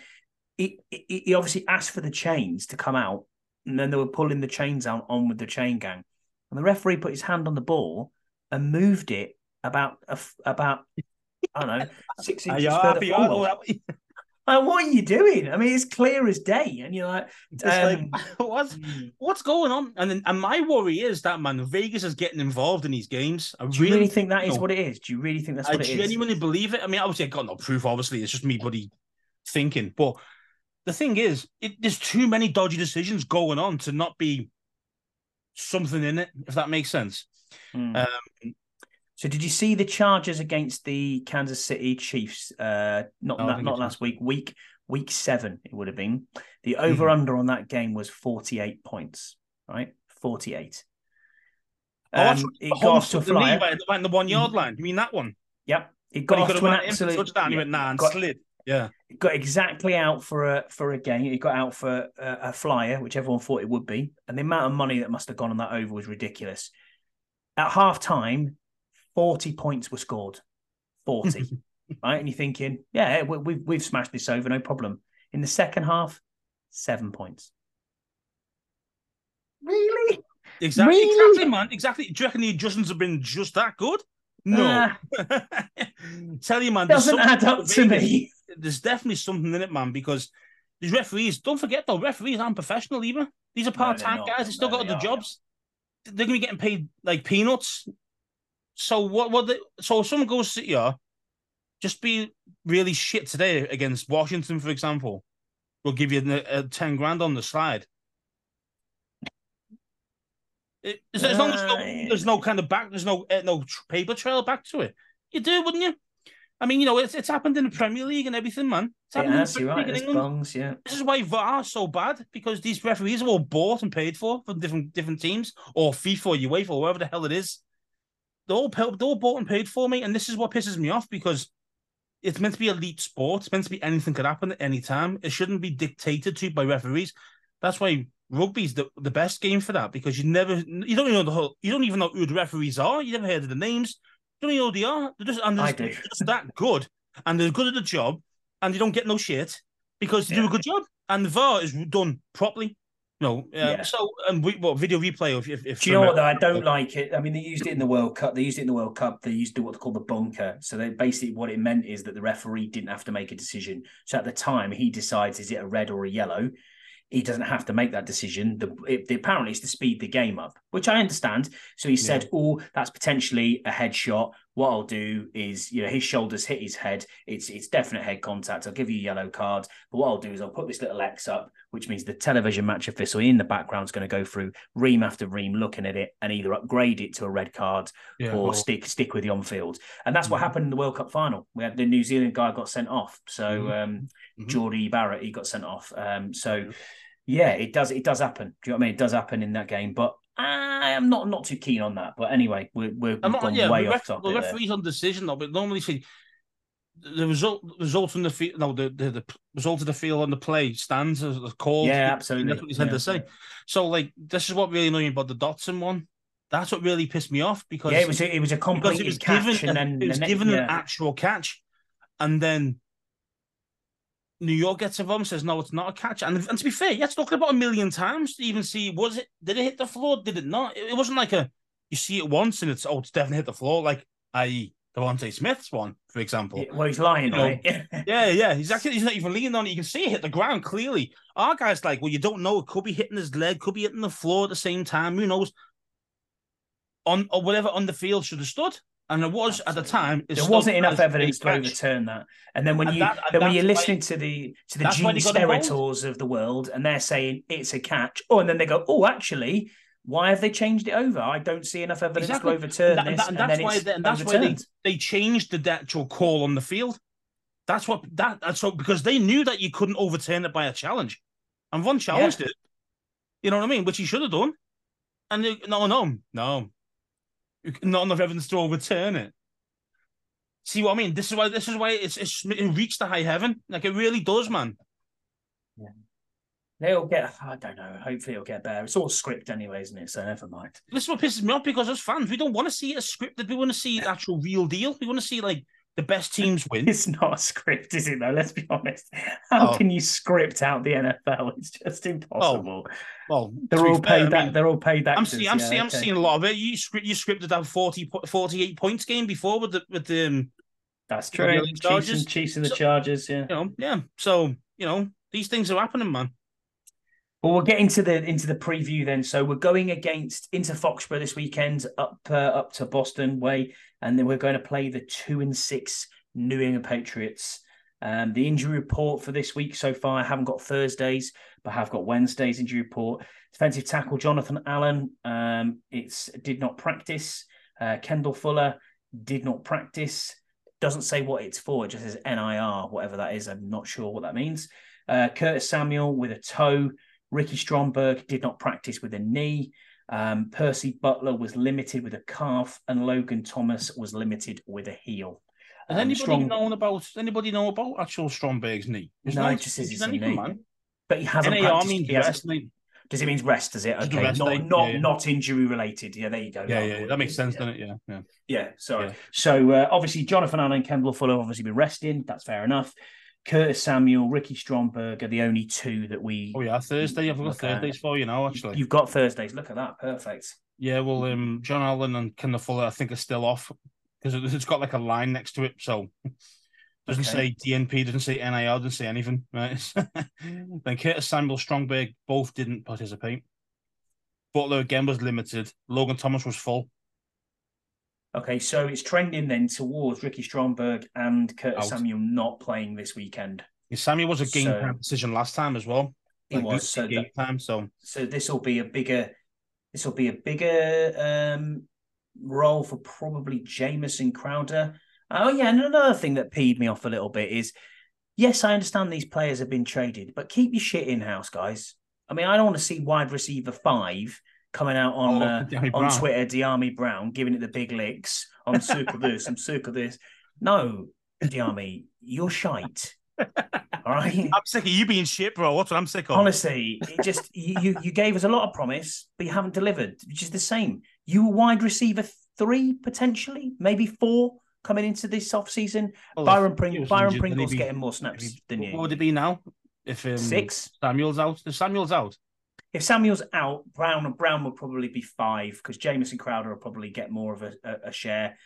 He, he, he obviously asked for the chains to come out, and then they were pulling the chains out on with the chain gang, and the referee put his hand on the ball and moved it about about I don't know six inches you further happy? forward. Like, what are you doing? I mean, it's clear as day, and you're like, It's like, um, what's what's going on? And then, and my worry is that man, Vegas is getting involved in these games. I do you really think that is know, what it is? Do you really think that's I what it is? genuinely believe it. I mean, obviously, I got no proof. Obviously, it's just me, buddy, thinking. But the thing is, it, there's too many dodgy decisions going on to not be something in it. If that makes sense. Hmm. Um, So did you see the charges against the Kansas City Chiefs? Uh, not No, not, not last week. Week week seven, it would have been. The Mm-hmm. over under on that game was forty eight points. Right, forty eight. oh, Um, it the got off to a flyer. in the one yard line. You mean that one? Yep, it got off to an ran it in for absolute touchdown. He yeah, went nah and got, slid. Yeah. got exactly out for a for a game. It got out for a, a flyer, which everyone thought it would be, and the amount of money that must have gone on that over was ridiculous. At half time, forty points were scored. Forty, right? And you're thinking, yeah, we, we've we've smashed this over, no problem. In the second half, seven points. Really? Exactly. Really? Exactly, man. Exactly. Do you reckon the adjustments have been just that good? No. Ah, Tell you, man. there's doesn't something add up to me. There's definitely something in it, man, because these referees, don't forget though, referees aren't professional either. These are part time not. guys. They still No, got they other are. jobs. They're gonna be getting paid like peanuts. So what what they, so if someone goes to here, just be really shit today against Washington, for example, we'll give you a, a ten grand on the slide. It, as, as long as no, Uh, there's no kind of back, there's no uh, no paper trail back to it. You do, wouldn't you? I mean, you know, it's it's happened in the Premier League and everything, man. It's It happened in the Premier right. England. bongs, yeah. This is why VAR is so bad because these referees are all bought and paid for from different different teams or FIFA or UEFA or whatever the hell it is. They're all they're all bought and paid for me, and this is what pisses me off because it's meant to be elite sport. It's meant to be anything could happen at any time. It shouldn't be dictated to by referees. That's why rugby's the, the best game for that because you never you don't even know the whole you don't even know who the referees are. You never heard of the names. You don't even know who they are. They're just and they're just, they're just that good and they're good at the job and they don't get no shit because they do a good job and the VAR is done properly. No, um, Yeah. so and we, what video replay if if, if Do you know what though? I don't like it. I mean, they used it in the World Cup. They used it in the World Cup. They used what they call the bunker. So they basically what it meant is that the referee didn't have to make a decision. So at the time, he decides is it a red or a yellow. He doesn't have to make that decision. The, it, apparently, it's to speed the game up, which I understand. So he said, "Oh, that's potentially a headshot. What I'll do is, you know, his shoulders hit his head. It's it's definite head contact. I'll give you a yellow card. But what I'll do is I'll put this little X up, which means the television match official in the background is going to go through ream after ream, looking at it, and either upgrade it to a red card Yeah, or well, stick stick with the on field. And that's what Mhm. happened in the World Cup final. We had the New Zealand guy got sent off. So Mhm. um. Geordie Barrett, he got sent off. Um, so Yeah. yeah, it does it does happen. Do you know what I mean? It does happen in that game, but Uh, I am not not too keen on that. But anyway, we're we're I'm not, gone yeah, way the, off topic. the there. referee's on decision though, but normally see the result result in the field no the, the the result of the field on the play stands as a call. Yeah, absolutely. That's what he's Yeah. to say. So like this is what really annoyed me about the Dotson one. That's what really pissed me off because Yeah, it was a, it was a because completed it was catch, given and then it was the given yeah. an actual catch, and then New York gets involved and says no, it's not a catch. And, and to be fair, had to look about a million times to even see was it did it hit the floor? Did it not? It, it wasn't like a you see it once and it's oh it's definitely hit the floor, like i.e. DeVonta Smith's one, for example. Yeah, well, he's lying it. Yeah, yeah, he's actually he's not even leaning on it. You can see it hit the ground clearly. Our guy's like, well, you don't know. It could be hitting his leg, could be hitting the floor at the same time. Who knows? On or whatever on the field should have stood, and it was at the time. there wasn't enough evidence to overturn that. And then when And you that, then when you're listening to the to the Gene. Steratores of the world, and they're saying it's a catch, oh, and then they go, oh, actually, why have they changed it over? I don't see enough evidence Exactly. to overturn that- this, and and, that's then why it's they- and that's why they, they changed the actual call on the field. That's what that so because they knew that you couldn't overturn it by a challenge, and Von challenged it. You know what I mean? Which he should have done. And they, no, no, no, not enough evidence to overturn it. See what I mean? This is why this is why it's, it's it reached the high heaven. Like it really does, man. Yeah. They'll get. I don't know. Hopefully, it'll get better. It's all script anyway, isn't it? So never mind. This is what pisses me off because as fans, we don't want to see a scripted. We want to see the actual real deal. We want to see like the best teams win. It's not a script, is it? Though. Let's be honest. How Oh. can you script out the NFL? It's just impossible. Well, they're all fair, I paid. that mean, they're all paid. That. I'm seeing, I'm yeah, seeing, I'm seeing a lot of it. You script, you scripted that 40, 48 points game before with the with the um, That's true. the Chiefs and, Chiefs and the So- Chargers. Yeah. you know, yeah. So you know, these things are happening, man. Well, we'll get into the into the preview then. So we're going against into Foxborough this weekend, up uh, up to Boston way, and then we're going to play the two and six New England Patriots. Um, the injury report for this week so far, I haven't got Thursdays, but I have got Wednesday's injury report. Defensive tackle Jonathan Allen, um, it's did not practice. Uh, Kendall Fuller did not practice. Doesn't say what it's for. It just says NIR, whatever that is. I'm not sure what that means. Uh, Curtis Samuel with a toe. Ricky Stromberg did not practice with a knee. Um, Percy Butler was limited with a calf, and Logan Thomas was limited with a heel. Has Um, anybody Strong- known about? Anybody know about actual Stromberg's knee? There's No, it just indication says it's a anything, knee. man. But he hasn't NAR practiced. means he hasn't- rest. Does it mean rest? Does it? Okay, not not yeah, yeah. not injury related. Yeah, there you go. Yeah, No, yeah, that makes sense, yeah. doesn't it? Yeah, yeah. Yeah, sorry. Yeah. So uh, obviously, Jonathan Allen, and Kendall Fuller obviously been resting. That's fair enough. Curtis Samuel, Ricky Stromberg are the only two that we. Oh yeah, Thursday. I've got Look at- Thursdays for you now, actually. You've got Thursdays. Look at that. Perfect. Yeah, well, um, John Allen and Kendall Fuller, I think, are still off because it- it's got like a line next to it, so doesn't Okay. say DNP, doesn't say NIR, doesn't say anything, right? then Curtis Samuel, Stromberg both didn't participate. Butler again was limited. Logan Thomas was full. Okay, so it's trending then towards Ricky Stromberg and Curtis Out. Samuel not playing this weekend. Yeah, Samuel was a game So- time decision last time as well. It Like, was so game that, time. So so this will be a bigger this will be a bigger um role for probably Jamison Crowder. Oh yeah, and another thing that peed me off a little bit is yes, I understand these players have been traded, but keep your shit in house, guys. I mean, I don't want to see wide receiver five coming out on Oh, uh, on Brown. Twitter, Dyami Brown, giving it the big licks. I'm sick of this. I'm sick of this. No, Dyami, you're shite. All right. I'm sick of you being shit, bro. What's what I'm sick of? Honestly, it just you you- you gave us a lot of promise, but you haven't delivered. Which is the same. You were wide receiver three potentially, maybe four coming into this off season. Well, Byron if Pring- Byron injured, then he'd Pringle's be- getting more snaps he- than What would it be now? If um, Six. Samuel's out. If Samuel's out. If Samuel's out, Brown and Brown will probably be five because Jamison Crowder will probably get more of a, a, a share.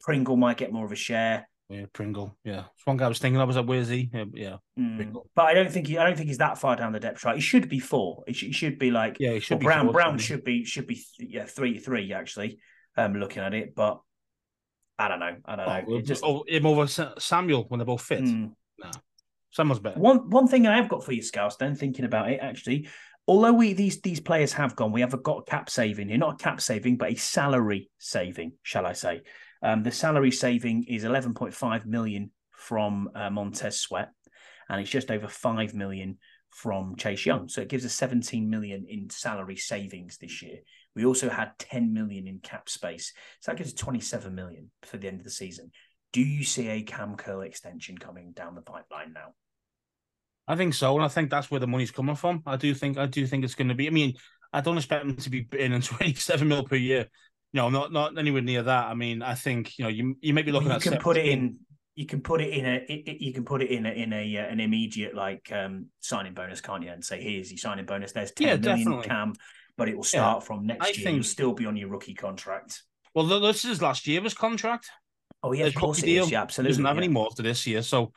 Pringle might get more of a share. Yeah, Pringle. Yeah, it's one guy I was thinking. I was like, where's he? Yeah, yeah, Mm. But I don't think he, I don't think he's that far down the depth chart. He should be four. He should, he should be like yeah. He should Well, be Brown fourth, Brown should be should be th- yeah three three actually. Um, looking at it, but I don't know. I don't know. Oh, It just oh, him over Samuel when they're both fit. Mm. Samuel's better. One one thing I have got for you, Scouts, then thinking about it, actually, although we these these players have gone, we have got a cap saving here, not a cap saving, but a salary saving, shall I say? Um, the salary saving is 11.5 million from uh, Montez Sweat, and it's just over five million from Chase Young. So it gives us 17 million in salary savings this year. We also had 10 million in cap space, so that gives us 27 million for the end of the season. Do you see a Kam Curl extension coming down the pipeline now? I think so, and I think that's where the money's coming from. I do think I do think it's going to be. I mean, I don't expect them to be in 27 mil per year. No, not not anywhere near that. I mean, I think you know you you may be looking you at can put it in. You can put it in a. It, it- you can put it in a in a uh, an immediate like um signing bonus, can't you? And say, here's your signing bonus. There's ten Yeah, million definitely. Kam, but it will start from next I year. think- You'll still be on your rookie contract. Well, this is last year's contract. Oh yeah, of course it deal is. Yeah, He absolutely. doesn't have yeah. any more to this year, so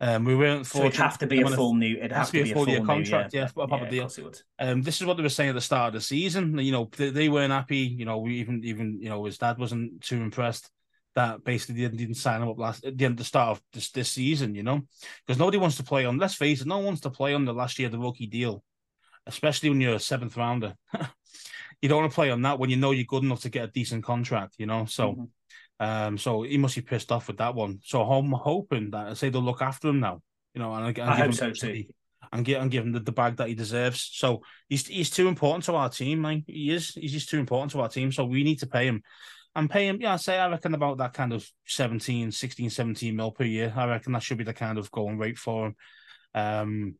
um, we weren't. So it'd have to be a full new. It'd has have to be a full year new, contract, yeah, yeah, proper yeah, deal. It would. Um, this is what they were saying at the start of the season. You know, they, they weren't happy. You know, we even even you know his dad wasn't too impressed that basically didn't, didn't sign him up last at the end the start of this this season. You know, because nobody wants to play on. Let's face it, no one wants to play on the last year of the rookie deal, especially when you're a seventh rounder. you don't want to play on that when you know you're good enough to get a decent contract. You know, so. Mhm. Um, so he must be pissed off with that one. So I'm hoping that I say they'll look after him now. You know, and, and I give hope him so too. And give and give him the, the bag that he deserves. So he's he's too important to our team, man. He is. He's just too important to our team. So we need to pay him. And pay him, yeah, I say I reckon about that kind of 17, 16, 17 mil per year. I reckon that should be the kind of going rate for him. Um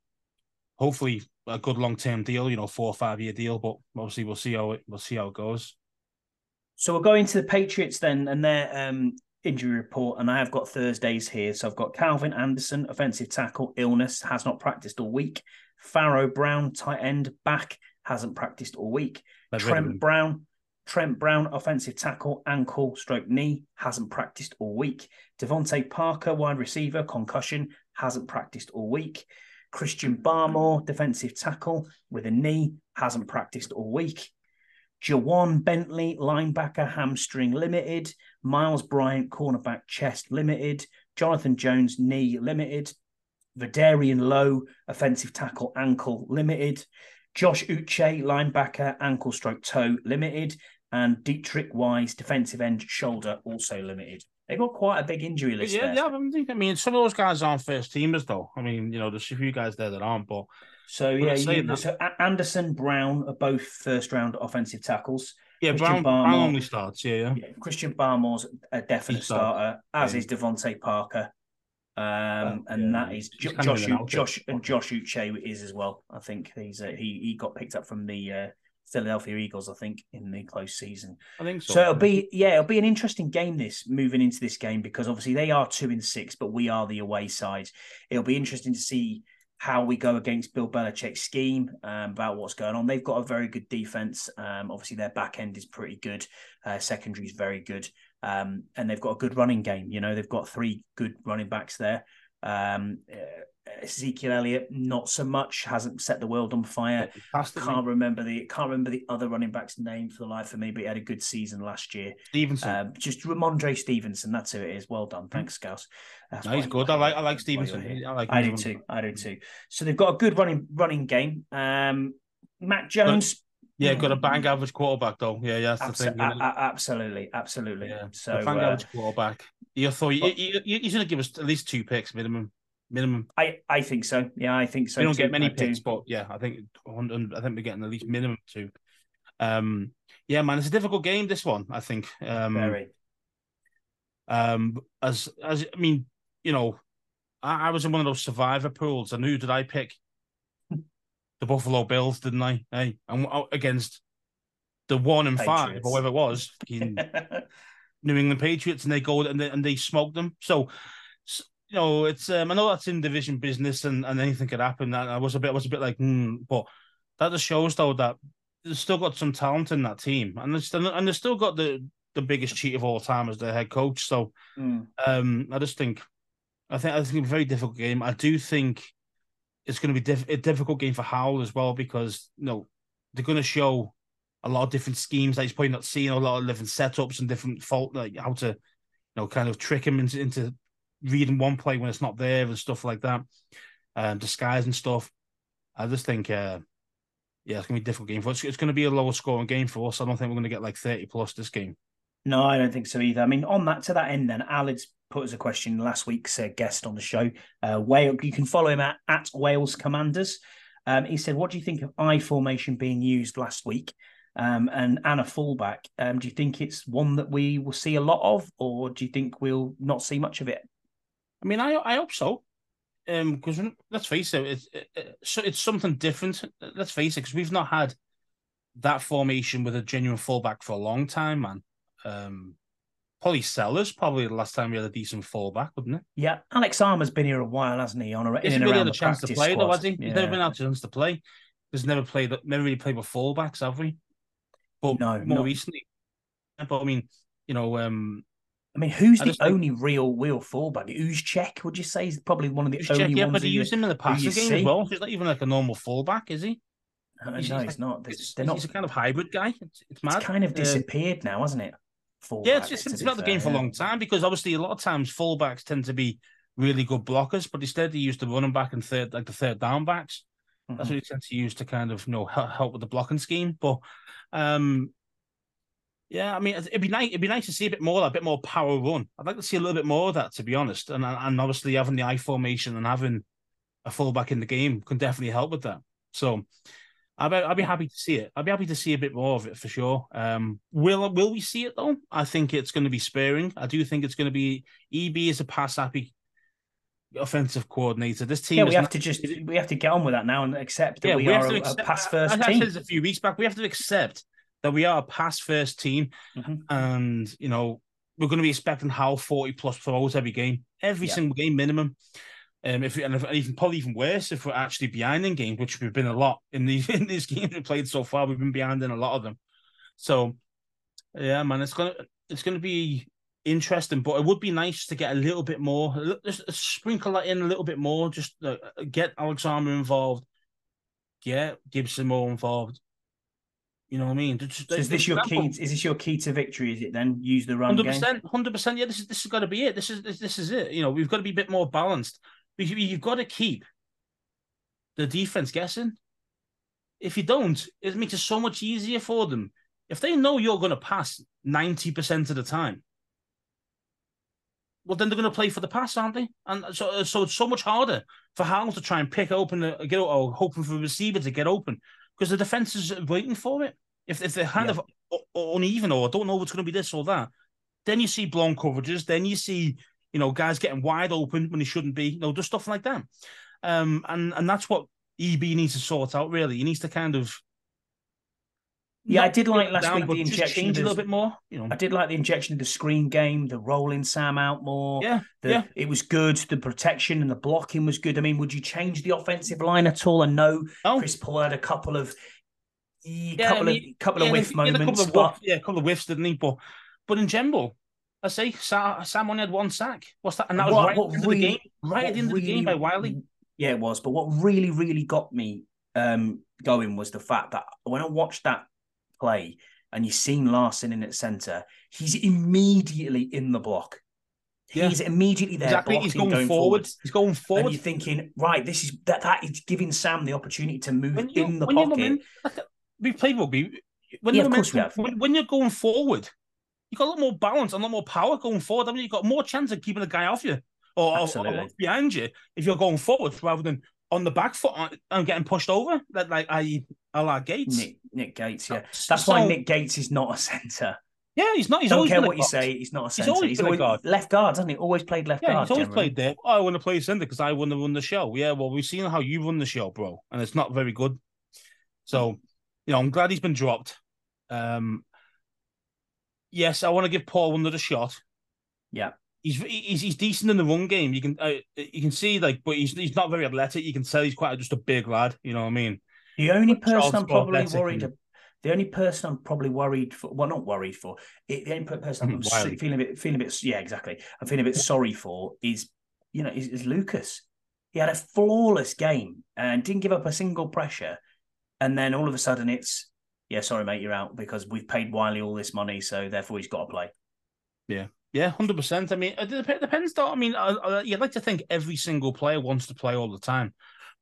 hopefully a good long term deal, you know, four or five year deal, but obviously we'll see how it we'll see how it goes. So we're going to the Patriots then and their um, injury report. And I have got Thursdays here. So I've got Calvin Anderson, offensive tackle, illness, has not practiced all week. Pharaoh Brown, tight end, back, hasn't practiced all week. Of Trent him. Brown, Trent Brown, offensive tackle, ankle, stroke knee, hasn't practiced all week. DeVante Parker, wide receiver, concussion, hasn't practiced all week. Christian Barmore, defensive tackle with a knee, hasn't practiced all week. Ja'Whaun Bentley, linebacker, hamstring limited. Myles Bryant, cornerback, chest limited. Jonathan Jones, knee limited. Vederian Lowe, offensive tackle, ankle limited. Josh Uche, linebacker, ankle stroke toe limited. And Deatrich Wise, defensive end, shoulder also limited. They've got quite a big injury list yeah, there. yeah. I mean, I mean, some of those guys aren't first teamers, though. I mean, you know, there's a few guys there that aren't. But So yeah, you, so Anderson, Brown are both first round offensive tackles. yeah, Christian Brown, Brown only starts. Yeah, yeah. Yeah, Christian Barmore's a definite starter, as Yeah. is DeVante Parker. Um, and yeah, that is Jo- Josh, in and out of Josh, and Josh Uche is as well. I think he's uh, he he got picked up from the uh, Philadelphia Eagles. I think in the close season. I think so. So it'll be yeah, it'll be an interesting game this moving into this game because obviously they are two and six, but we are the away side. It'll be interesting to see how we go against Bill Belichick's scheme um, about what's going on. They've got a very good defense. Um, obviously their back end is pretty good. Uh, secondary is very good, um, and they've got a good running game. You know they've got three good running backs there. Um, uh, Ezekiel Elliott, not so much, hasn't set the world on fire. Fantastic. Can't remember the can't remember the other running back's name for the life of me, but he had a good season last year. Stevenson. Um, just Rhamondre Stevenson, that's who it is. Well done, thanks, Scouse. That's no, he's good. I like I like Stevenson. while you're here. I like I do too. I do too. So they've got a good running running game. Um, Mac Jones, Yeah, got a bang average quarterback though. Yeah, yeah, that's abso- the thing. a- a- absolutely, absolutely. yeah, So bang uh, average quarterback. You thought you, but- you, you, he's going to give us at least two picks minimum. Minimum. I I think so. Yeah, I think so. we don't too. get many I do. picks, but yeah, I think I think we're getting at least minimum two. Um, yeah, man, it's a difficult game. This one, I think. Um, Very. um, as as I mean, you know, I, I was in one of those survivor pools, and who did I pick? the Buffalo Bills, didn't I? Hey, and against the one and five, Patriots. or whatever it was, in New England Patriots, and they go and they, and they smoked them. So, you know, it's um, I know that's in division business, and, and anything could happen. That I was a bit, I was a bit like, hmm, but that just shows though that there's still got some talent in that team, and still, and they've still got the the biggest cheat of all time as their head coach. So, Mm. um, I just think, I think I think it's a very difficult game. I do think it's going to be diff- a difficult game for Howell as well because you know they're going to show a lot of different schemes that he's probably not seeing, a lot of different setups and different fault like how to you know, kind of trick him into, into reading one play when it's not there and stuff like that, um, disguise and stuff. I just think, uh, yeah, it's gonna be a difficult game for us. It's going to be a lower scoring game for us. I don't think we're going to get like thirty plus this game. No, I don't think so either. I mean, on that to that end, then Alad's put us a question last week's uh, guest on the show. Uh, Wales, you can follow him at, at Wales Commanders. Um, he said, "What do you think of I formation being used last week?" Um, and Anna fullback. Um, do you think it's one that we will see a lot of, or do you think we'll not see much of it? I mean, I I hope so. Um, because let's face it, it's it's, it's something different. Let's face it, because we've not had that formation with a genuine fullback for a long time, man. Um, Probably Sellers, probably the last time we had a decent fullback, wouldn't it? Yeah, Alex Armah's been here a while, hasn't he? On a, in and really around had a chance to play, squad. though, has he? Yeah. He's never been had a chance to play. He's never played, never really played with fullbacks, have we? But no, more recently. But I mean, you know, um, I mean, who's I the only think... real real fullback? Check? would you say, is probably one of the only yeah, ones. but he used him in the passing game see? as well. He's not even like a normal fullback, is he? No, he's, no, he's, like, not. It's, they're not. He's a kind of hybrid guy. It's, it's mad. It's kind of uh, disappeared uh, now, hasn't it? Fullback, yeah, it's just it's about the game for a long time because obviously a lot of times fullbacks tend to be really good blockers, but instead they use the running back and third like the third down backs. Mm-hmm. That's what they tend to use to kind of you know help with the blocking scheme. But um yeah, I mean it'd be nice it'd be nice to see a bit more a bit more power run. I'd like to see a little bit more of that to be honest. And and obviously having the I formation and having a fullback in the game can definitely help with that. So I'd be, I'd be happy to see it. I'd be happy to see a bit more of it for sure. Um, will will we see it though? I think it's going to be sparing. I do think it's going to be EB is a pass happy offensive coordinator. This team, yeah, we have not, to just we have to get on with that now and accept that yeah, we, we are a, accept, pass first I, team. I said a few weeks back. We have to accept that we are a pass first team, mm-hmm. and you know we're going to be expecting how forty plus throws every game, every yeah. single game minimum. Um, if and if, even probably even worse if we're actually behind in games, which we've been a lot in these in these games we played so far, we've been behind in a lot of them. So, yeah, man, it's gonna it's gonna be interesting, but it would be nice to get a little bit more, just sprinkle that in a little bit more, just uh, get Alex Armah involved, get Gibson more involved. You know what I mean? Just, so is this your key? Is this your key to victory? Is it then use the run? Hundred percent, hundred percent. Yeah, this is this has got to be it. This is this, this is it. You know, we've got to be a bit more balanced. You've got to keep the defense guessing. If you don't, it makes it so much easier for them. If they know you're going to pass 90% of the time, well, then they're going to play for the pass, aren't they? And so, so it's so much harder for Howell to try and pick open, uh, get or hoping for a receiver to get open because the defense is waiting for it. If, if they're kind yeah. of uneven or don't know what's going to be this or that, then you see blown coverages. Then you see you know, guys getting wide open when he shouldn't be, you know, just stuff like that. Um, and and that's what EB needs to sort out. Really, he needs to kind of. Yeah, I did like last down, week the injection a little bit more. You know, I did like the injection of the screen game, the rolling Sam out more. Yeah, the, yeah, it was good. The protection and the blocking was good. I mean, would you change the offensive line at all? I know oh. Chris Paul had a couple of, yeah, couple I mean, of couple yeah, of whiff moments, a couple of but... yeah, a couple of whiffs, didn't he? But but in general, I say Sam only had one sack. What's that? And that was what, right what really, the game, right at the end really, of the game by Wylie. Yeah, it was. But what really, really got me um, going was the fact that when I watched that play and you seen Larsen in at centre, he's immediately in the block. Yeah. He's immediately there. Exactly. He's going, going forward. forward. He's going forward. And you're thinking, right, this is that that is giving Sam the opportunity to move in the pocket. In, we've played rugby. When, yeah, of course we have. When, when, you're going forward, you've got a lot more balance and a lot more power going forward. I mean, you've got more chance of keeping the guy off you or, or, or behind you if you're going forward rather than on the back foot I'm getting pushed over. Like, like I, I like Gates. Nick, Nick Gates, yeah. That's so, why Nick Gates is not a centre. Yeah, he's not. He's Don't care what you say. He's not a centre. He's always, he's always guard. left guard, doesn't he? Always played left yeah, guard. He's always generally. played there. Oh, I want to play centre because I want to run the show. Yeah, well, we've seen how you run the show, bro, and it's not very good. So, you know, I'm glad he's been dropped. Um, yes, I want to give Paul another shot. Yeah. He's, he's he's decent in the run game. You can uh, you can see like, but he's he's not very athletic. You can tell he's quite just a big lad. You know what I mean? The only but person I'm probably worried. And... The only person I'm probably worried for, well, not worried for, it, the only person I'm feeling a bit, feeling a bit, yeah, exactly. I'm feeling a bit sorry for is, you know, is, is Lucas. He had a flawless game and didn't give up a single pressure, and then all of a sudden it's yeah, sorry, mate, you're out because we've paid Wylie all this money, so therefore he's got to play. Yeah, Yeah, hundred percent. I mean, uh, it dep- depends. Though. I mean, I, I, you'd like to think every single player wants to play all the time.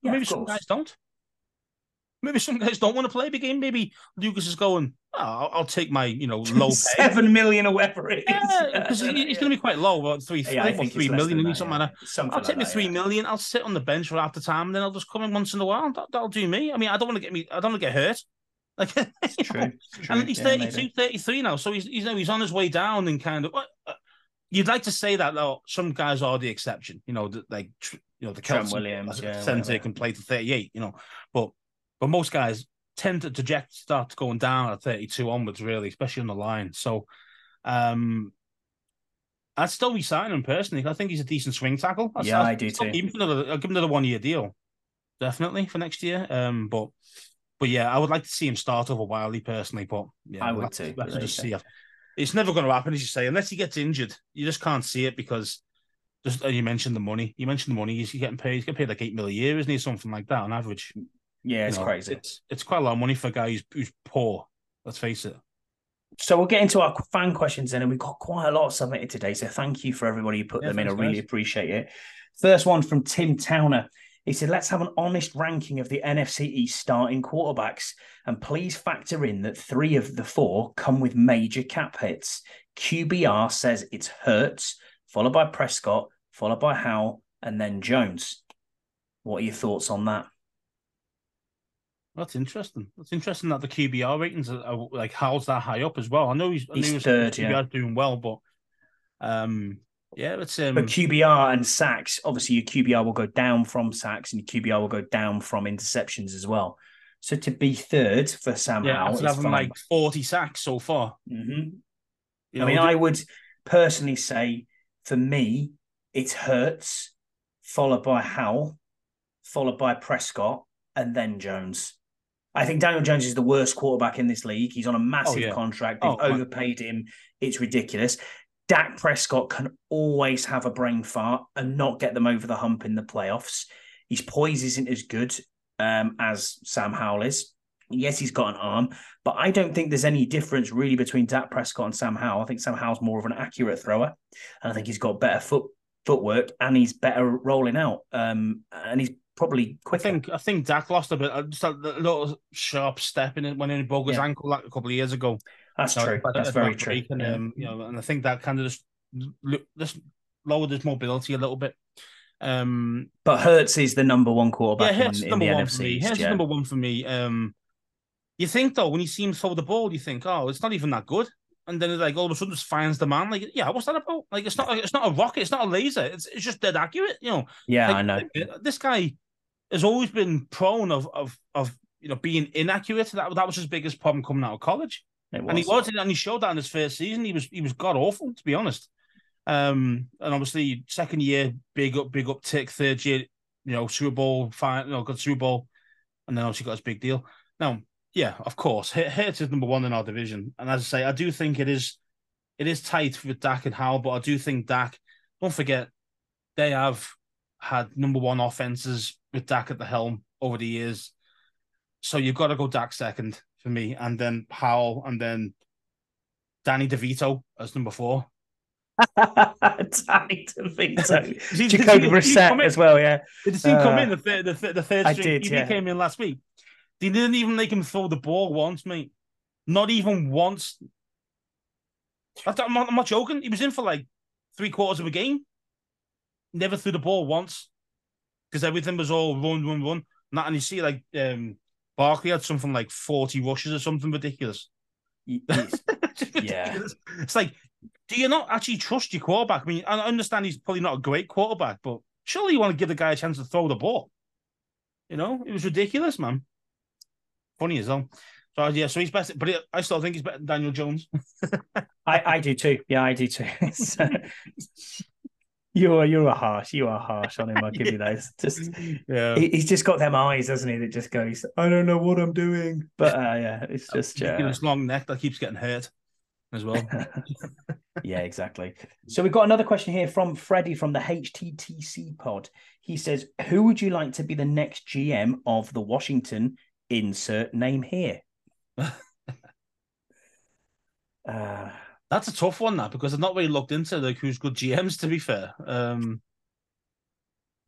Yeah, maybe some guys don't. Maybe some guys don't want to play the game. Maybe Lucas is going. Oh, I'll, I'll take my you know low pay. Seven million or whatever it is. Yeah, because he's going to be quite low, about three, Yeah, three, three it's million, that, something yeah. like that. Something I'll like take my that, three million. I'll sit on the bench for half the time, and then I'll just come in once in a while. That, that'll do me. I mean, I don't want to get me. I don't want to get hurt. Like, It's true. It's true. and he's Yeah, 32, maybe. 33 now, so he's, he's, you know, he's on his way down and kind of. uh, You'd like to say that though. Some guys are the exception, you know, that like you know the Trent Williams, yeah, Sente whatever. can play to thirty eight, you know, but but most guys tend to traject start going down at thirty two onwards, really, especially on the line. So, um, I'd still be signing him personally. I think he's a decent swing tackle. I'd- Yeah, I'd I do too. Give him another, I'll give him another one year deal, definitely for next year. Um, but but yeah, I would like to see him start over Wylie personally. But yeah, I would too, we'll have to but just see. It's never going to happen, as you say, unless he gets injured. You just can't see it because just you mentioned the money. You mentioned the money. He's getting paid. He's getting paid like eight million a year, isn't he? Something like that on average. Yeah, You it's know, crazy. It's it's quite a lot of money for a guy who's, who's poor. Let's face it. So we'll get into our fan questions then, and we've got quite a lot submitted today. So thank you for everybody who put Yeah, them in. I really appreciate it. First one from Tim Towner. He said, "Let's have an honest ranking of the NFC East starting quarterbacks, and please factor in that three of the four come with major cap hits. QBR says it's Hurts, followed by Prescott, followed by Howell, and then Jones. What are your thoughts on that? That's interesting. That's interesting that the QBR ratings are, are like how's that high up as well. I know he's, I He's knew his third, QBR's yeah. doing well, but um, yeah, it's um, But QBR and sacks, obviously, your QBR will go down from sacks, and your QBR will go down from interceptions as well. So to be third for Sam yeah, Howell having fine. like forty sacks so far. Mhm. You I mean, I would personally say for me, it's Hurts, followed by Howell, followed by Prescott, and then Jones. I think Daniel Jones is the worst quarterback in this league. He's on a massive yeah. contract. They've Oh, overpaid him. It's ridiculous. Dak Prescott can always have a brain fart and not get them over the hump in the playoffs. His poise isn't as good um, as Sam Howell is. Yes, he's got an arm, but I don't think there's any difference really between Dak Prescott and Sam Howell. I think Sam Howell's more of an accurate thrower, and I think he's got better foot footwork and he's better rolling out. Um, and he's probably I quicker. think I think Dak lost a bit, uh, just a little sharp step in it when he broke his Yeah. ankle like a couple of years ago. That's true. That's very true. And, Yeah. um, you know, and I think that kind of just just lowered his mobility a little bit. Um, But Hurts is the number one quarterback yeah, Hurts is in, in number the one NFC for me. Hurts is number one for me. Um, you think though when you see him throw the ball, you think, oh, it's not even that good, and then like all of a sudden just finds the man. Like, yeah, what's that about? Like, it's not, it's not a rocket, it's not a laser. It's it's just dead accurate. You know, Yeah, like, I know. This guy has always been prone of of of you know being inaccurate. That that was his biggest problem coming out of college. And he was, and he showed that in his first season. He was he was god awful, to be honest. Um, and obviously second year, big up, big uptick. Third year, you know, Super Bowl, fine, you know, got Super Bowl, and then obviously got his big deal. Now, yeah, of course, H- Hurts is number one in our division, and as I say, I do think it is it is tight with Dak and Howell, but I do think Dak. Don't forget, they have had number one offenses with Dak at the helm over the years. So you've got to go Dak second for me, and then Howell, and then Danny DeVito as number four. Danny DeVito. Jacoby did you- did you come Brissett as well, yeah. Did you see him come Uh, in the third, the, third- the third I string? did, He came in last week. They didn't even make him throw the ball once, mate. Not even once. I'm not, I'm not joking. He was in for like three quarters of a game. Never threw the ball once because everything was all run, run, run. Not, and you see like um, Barkley had something like 40 rushes or something ridiculous. He's- Yeah. It's like, do you not actually trust your quarterback? I mean, I understand he's probably not a great quarterback, but surely you want to give the guy a chance to throw the ball. You know, it was ridiculous, man. Funny as hell. So yeah, so he's better, but I still think he's better than Daniel Jones. I, I do too. Yeah, I do too. It's, uh, you are you are harsh. You are harsh on him. I'll give you those. Just yeah, he, he's just got them eyes, doesn't he? That just goes, I don't know what I'm doing. But uh, yeah, it's just uh, this long neck that keeps getting hurt as well. yeah, exactly. So we've got another question here from Freddie from the HTTC pod. He says, Who would you like to be the next GM of the Washington insert name here? uh, That's a tough one, that because I've not really looked into like who's good GMs. To be fair, um,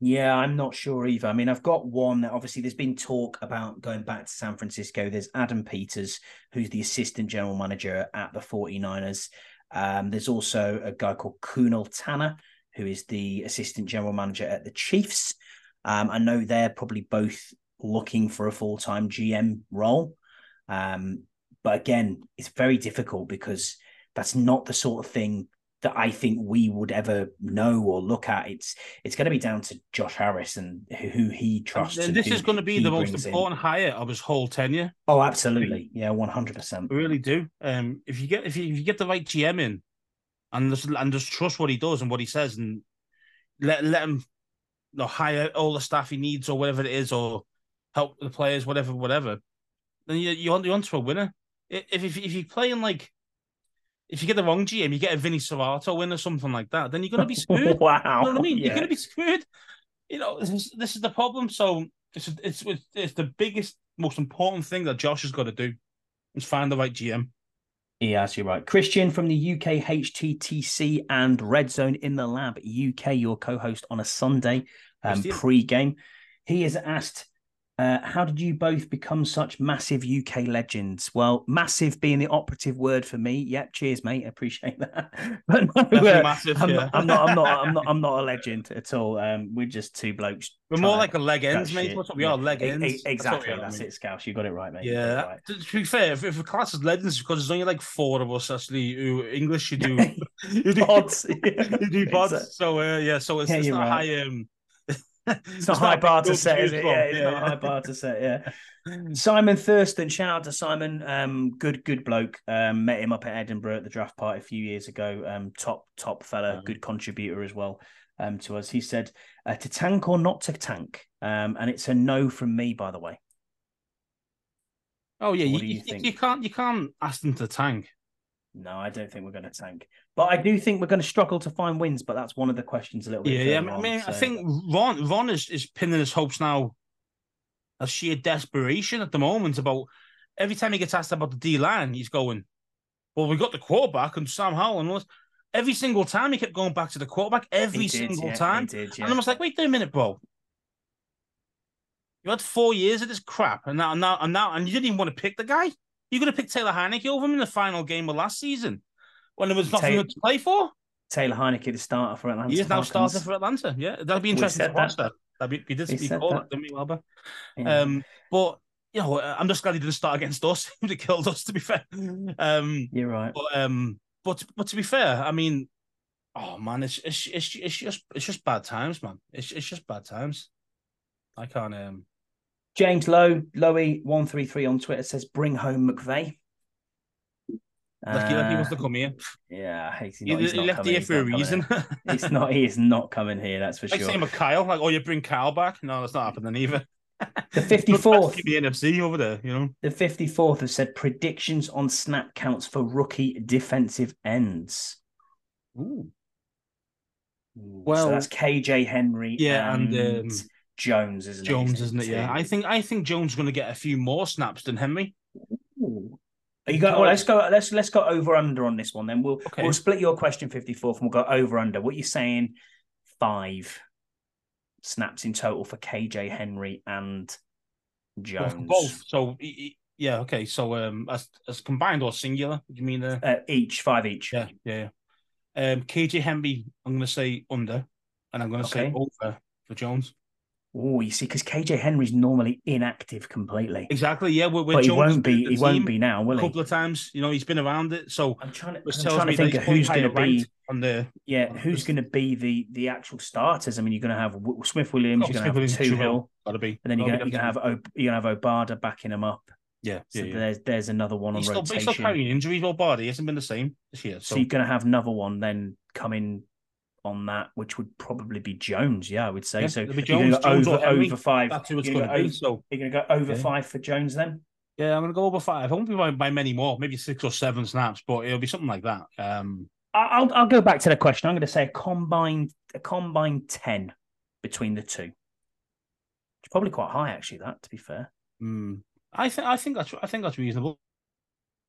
Yeah, I'm not sure either. I mean, I've got one. Obviously, there's been talk about going back to San Francisco. There's Adam Peters, who's the assistant general manager at the 49ers. Um, there's also a guy called Kunal Tanner, who is the assistant general manager at the Chiefs. Um, I know they're probably both looking for a full time GM role. Um, but again, it's very difficult because that's not the sort of thing that I think we would ever know or look at. It's it's going to be down to Josh Harris and who, who he trusts. and and this is going to be the most brings in. important hire of his whole tenure. Oh, absolutely. Yeah, one hundred percent. Really do. Um, if you get if you, if you get the right GM in, and just and just trust what he does and what he says, and let let him, you know, hire all the staff he needs or whatever it is, or help the players, whatever, whatever. Then you you on you onto a winner. If if if you're playing like, if you get the wrong GM, you get a Vinny Cerrato win or something like that, then you're gonna be screwed. wow. You know what I mean? You're going to be screwed. You know, this is, this is the problem. So it's, it's it's it's the biggest, most important thing that Josh has got to do is find the right GM. Yes, you're right. Christian from the UK HTTC and Red Zone in the Lab UK, your co-host on a Sunday um, pre-game. He has asked, uh, "How did you both become such massive UK legends?" Well, massive being the operative word for me. Yep, cheers, mate. I appreciate that. But no, uh, massive. I'm, yeah. not, I'm not. I'm not. I'm not. I'm not a legend at all. Um, we're just two blokes. We're more like a legends, mate. shit. That's what we Yeah. are, legends. E- e- ends. That's exactly. That's it, Scouse. You got it right, mate. You got it Yeah. right. To, to be fair, if, if a class is legends, because there's only like four of us actually who English you do you do Pods. you do pods. Exactly. So uh, yeah, so it's, Yeah, it's not right. high um It's not a high bar to set, is it? Yeah, it's not a high bar to set. Yeah. Simon Thurston, shout out to Simon. Um, good, good bloke. Um, met him up at Edinburgh at the draft party a few years ago. Um, top, top fella, Yeah. good contributor as well. Um, to us, he said uh, to tank or not to tank. Um, and it's a no from me, by the way. Oh yeah, you, you you, think? you can't you can't ask them to tank. No, I don't think we're going to tank, but I do think we're going to struggle to find wins. But that's one of the questions a little bit. Yeah, yeah. I mean, I, on, mean, I think Ron Ron is, is pinning his hopes now as sheer desperation at the moment about every time he gets asked about the D line, he's going, Well, we got the quarterback and Sam Howell and all this. Every single time he kept going back to the quarterback, every did, single yeah, time. did, And I was like, wait a minute, bro. You had four years of this crap, and now, and now, and now, and you didn't even want to pick the guy. You're going to pick Taylor Heinicke over him in the final game of last season when there was nothing Taylor- to play for. Taylor Heinicke, the starter for Atlanta. He is now Falcons. starting for Atlanta. Yeah, that'd be interesting to watch that. that. That'd be, we did speak all that. that, didn't we, Wilbur? Yeah. Um, but you know, I'm just glad he didn't start against us. He would have killed us, to be fair. Um, You're right. but um, but but to be fair, I mean, oh man, it's it's it's, it's just it's just bad times, man. It's it's just bad times. I can't um. James Lowe, Lowy one three three on Twitter says, "Bring home McVay." Lucky that he wants to Uh, come here. Yeah, he's He, not, he's he not left coming, here for a reason. He's not. He is not coming here. That's for like sure. same with Kyle. Like, oh, you bring Kyle back? No, that's not happening either. The 54th. The NFC over there, you know. The fifty fourth has said predictions on snap counts for rookie defensive ends. Ooh. so Well, that's KJ Henry. yeah, and, and, um, Jones, isn't it? Jones, isn't it? Yeah. I think I think Jones is going to get a few more snaps than Henry. Are you go, well, let's go. Let's let's go over under on this one. Then we'll Okay. we'll split your question fifty fourth, and we'll go over under. What you saying? Five snaps in total for KJ Henry and Jones. both. So yeah, okay. So um, as as combined or singular? Do you mean uh, Uh, each five each. yeah, yeah. yeah. Um, KJ Henry, I'm going to say under, and I'm going to say over for Jones. Oh, you see, because KJ Henry's normally inactive completely, Exactly. Yeah, we're, but he won't be. He won't be now, will he? a couple of times. You know, he's been around it, so I'm trying to. I'm trying to think of who's going to be. on the. Yeah, on who's going to be the the actual starters? I mean, you're going to have Smith Williams. You're going to have Smith-Williams, Toohill, Got to be. and then you're going to you're going to have you're going to have Obada backing him up. Yeah, So yeah, yeah. there's there's another one on He's still, he's rotation. still carrying injuries. Or body he hasn't been the same this year. so So, you're going to have another one then coming on that, which would probably be Jones. Yeah, I would say Yeah, so. it'll you're going Jones, to go Jones over over five. that's who it's going to go be. So You're going to go over Yeah. five for Jones then. yeah, I'm going to go over five. I won't be by, by many more, maybe six or seven snaps, but it'll be something like that. Um, I'll I'll go back to the question. I'm going to say a combined a combined ten between the two. It's probably quite high, actually. That to be fair. mm, I think I think that's I think that's reasonable.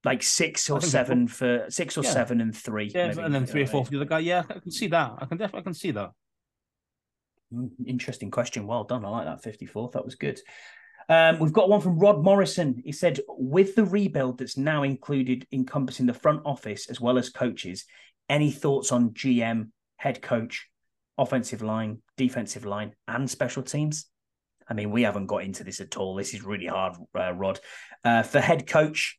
Like six or think they're seven for six or Yeah. seven and three. Yeah, maybe, and then three or four for the other guy. Yeah, I can see that. I can definitely I can see that. I mean? Mm, Interesting question. Well done. I like that 54th. That was good. Um, we've got one from Rod Morrison. He said, with the rebuild that's now included encompassing the front office as well as coaches, any thoughts on GM, head coach, offensive line, defensive line, and special teams? I mean, we haven't got into this at all. This is really hard, uh, Rod. Uh, for head coach,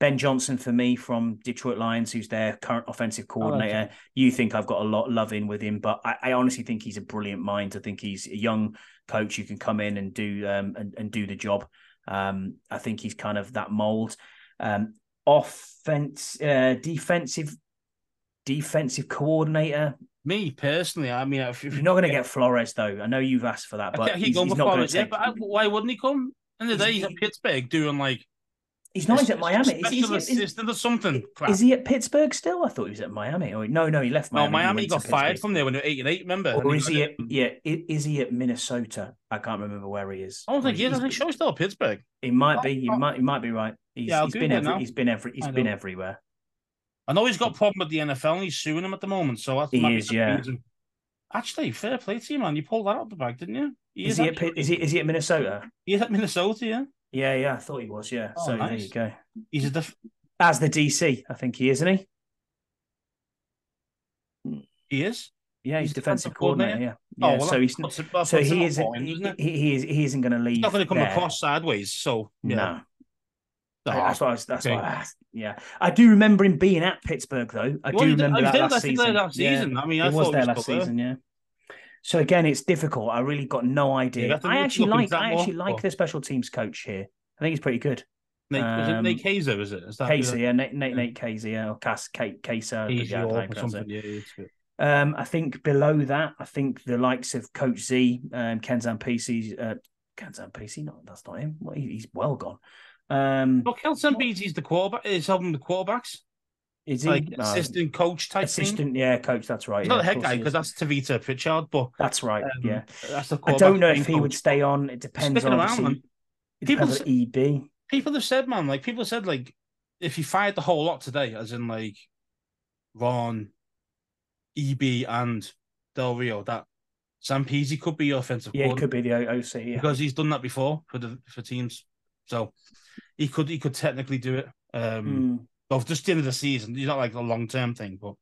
Ben Johnson for me from Detroit Lions, who's their current offensive coordinator. You think I've got a lot of love in with him, but I, I honestly think he's a brilliant mind. I think he's a young coach who can come in and do um, and, and do the job. Um, I think he's kind of that mold. Um, offense, uh, defensive, defensive coordinator. Me personally, I mean, if, if You're not going to get Flores though. I know you've asked for that, but he he's, he's not going to yeah, take. but I, why wouldn't he come? In the day, he's at Pittsburgh doing like He's not. He's at Miami. Is, is, he, is, assistant or something. crap. is he at Pittsburgh still? I thought he was at Miami. Oh, no, no, he left Miami. no, Miami. Miami went to got fired from there when they were eight and eight. Remember? Or And is he at yeah? Is he at Minnesota? I can't remember where he is. I don't think he is. I think he's still at Pittsburgh. He might oh, be. He Oh, oh. might. He might be right. He's, Yeah, he's been. Every, he's been every. He's been everywhere. I know he's got a problem with the NFL and he's suing him at the moment. So that's He is, yeah. reason. Actually, fair play to you, man. You pulled that out of the bag, didn't you? Is he at? actually- Is he? Is he at Minnesota? He's at Minnesota, yeah. Yeah, yeah. I thought he was. Yeah. Oh, so there you go. He's a def- As the DC, I think he is, isn't he? he is. Yeah, he's, He's defensive defensive coordinator. coordinator? Yeah. Oh, yeah. well, so he's. it- So he isn't. point, He, he, he is. He isn't going to leave. He's not going to come there. across sideways. So yeah. No. No. That's what I was. That's okay. what I asked. Yeah, I do remember him being at Pittsburgh, though. I do remember oh, that last that- did season. that Yeah. I mean, I he was there last there. season. Yeah. So again, it's difficult. I really got no idea. to I actually like. I actually like or- the special teams coach here. I think he's pretty good. Nate, is it Um, Nate Kaczor? Is it? Is that Casey, yeah, Nate, Nate, yeah. Nate Casey, yeah, or Cas, Kate, Kaiser. Yeah, I or how to pronounce it. something? Yeah. Um, I think below that, I think the likes of Coach Z, um, Ken Zampese, uh, Ken Zampese, no, that's not him. Well, he- he's well gone. Um, Well, Kelson Beatty's the quarterback. Is helping the quarterbacks, is he like Uh, assistant coach type thing. assistant? Yeah, coach. That's right. He's yeah, not the head guy because that's Tavita Pritchard, but that's right. um, yeah, that's the. I don't know if he coach. would stay on. It depends. Around, It People depends EB. People have said, man, like people said, like if you fired the whole lot today, as in like Ron, EB, and Del Rio, that Zampese could be your offensive Yeah, it could be the OC. Yeah. because he's done that before for the for teams. So he could he could technically do it. Um, Mm. Well, just the end of the season. He's not like a long term thing, but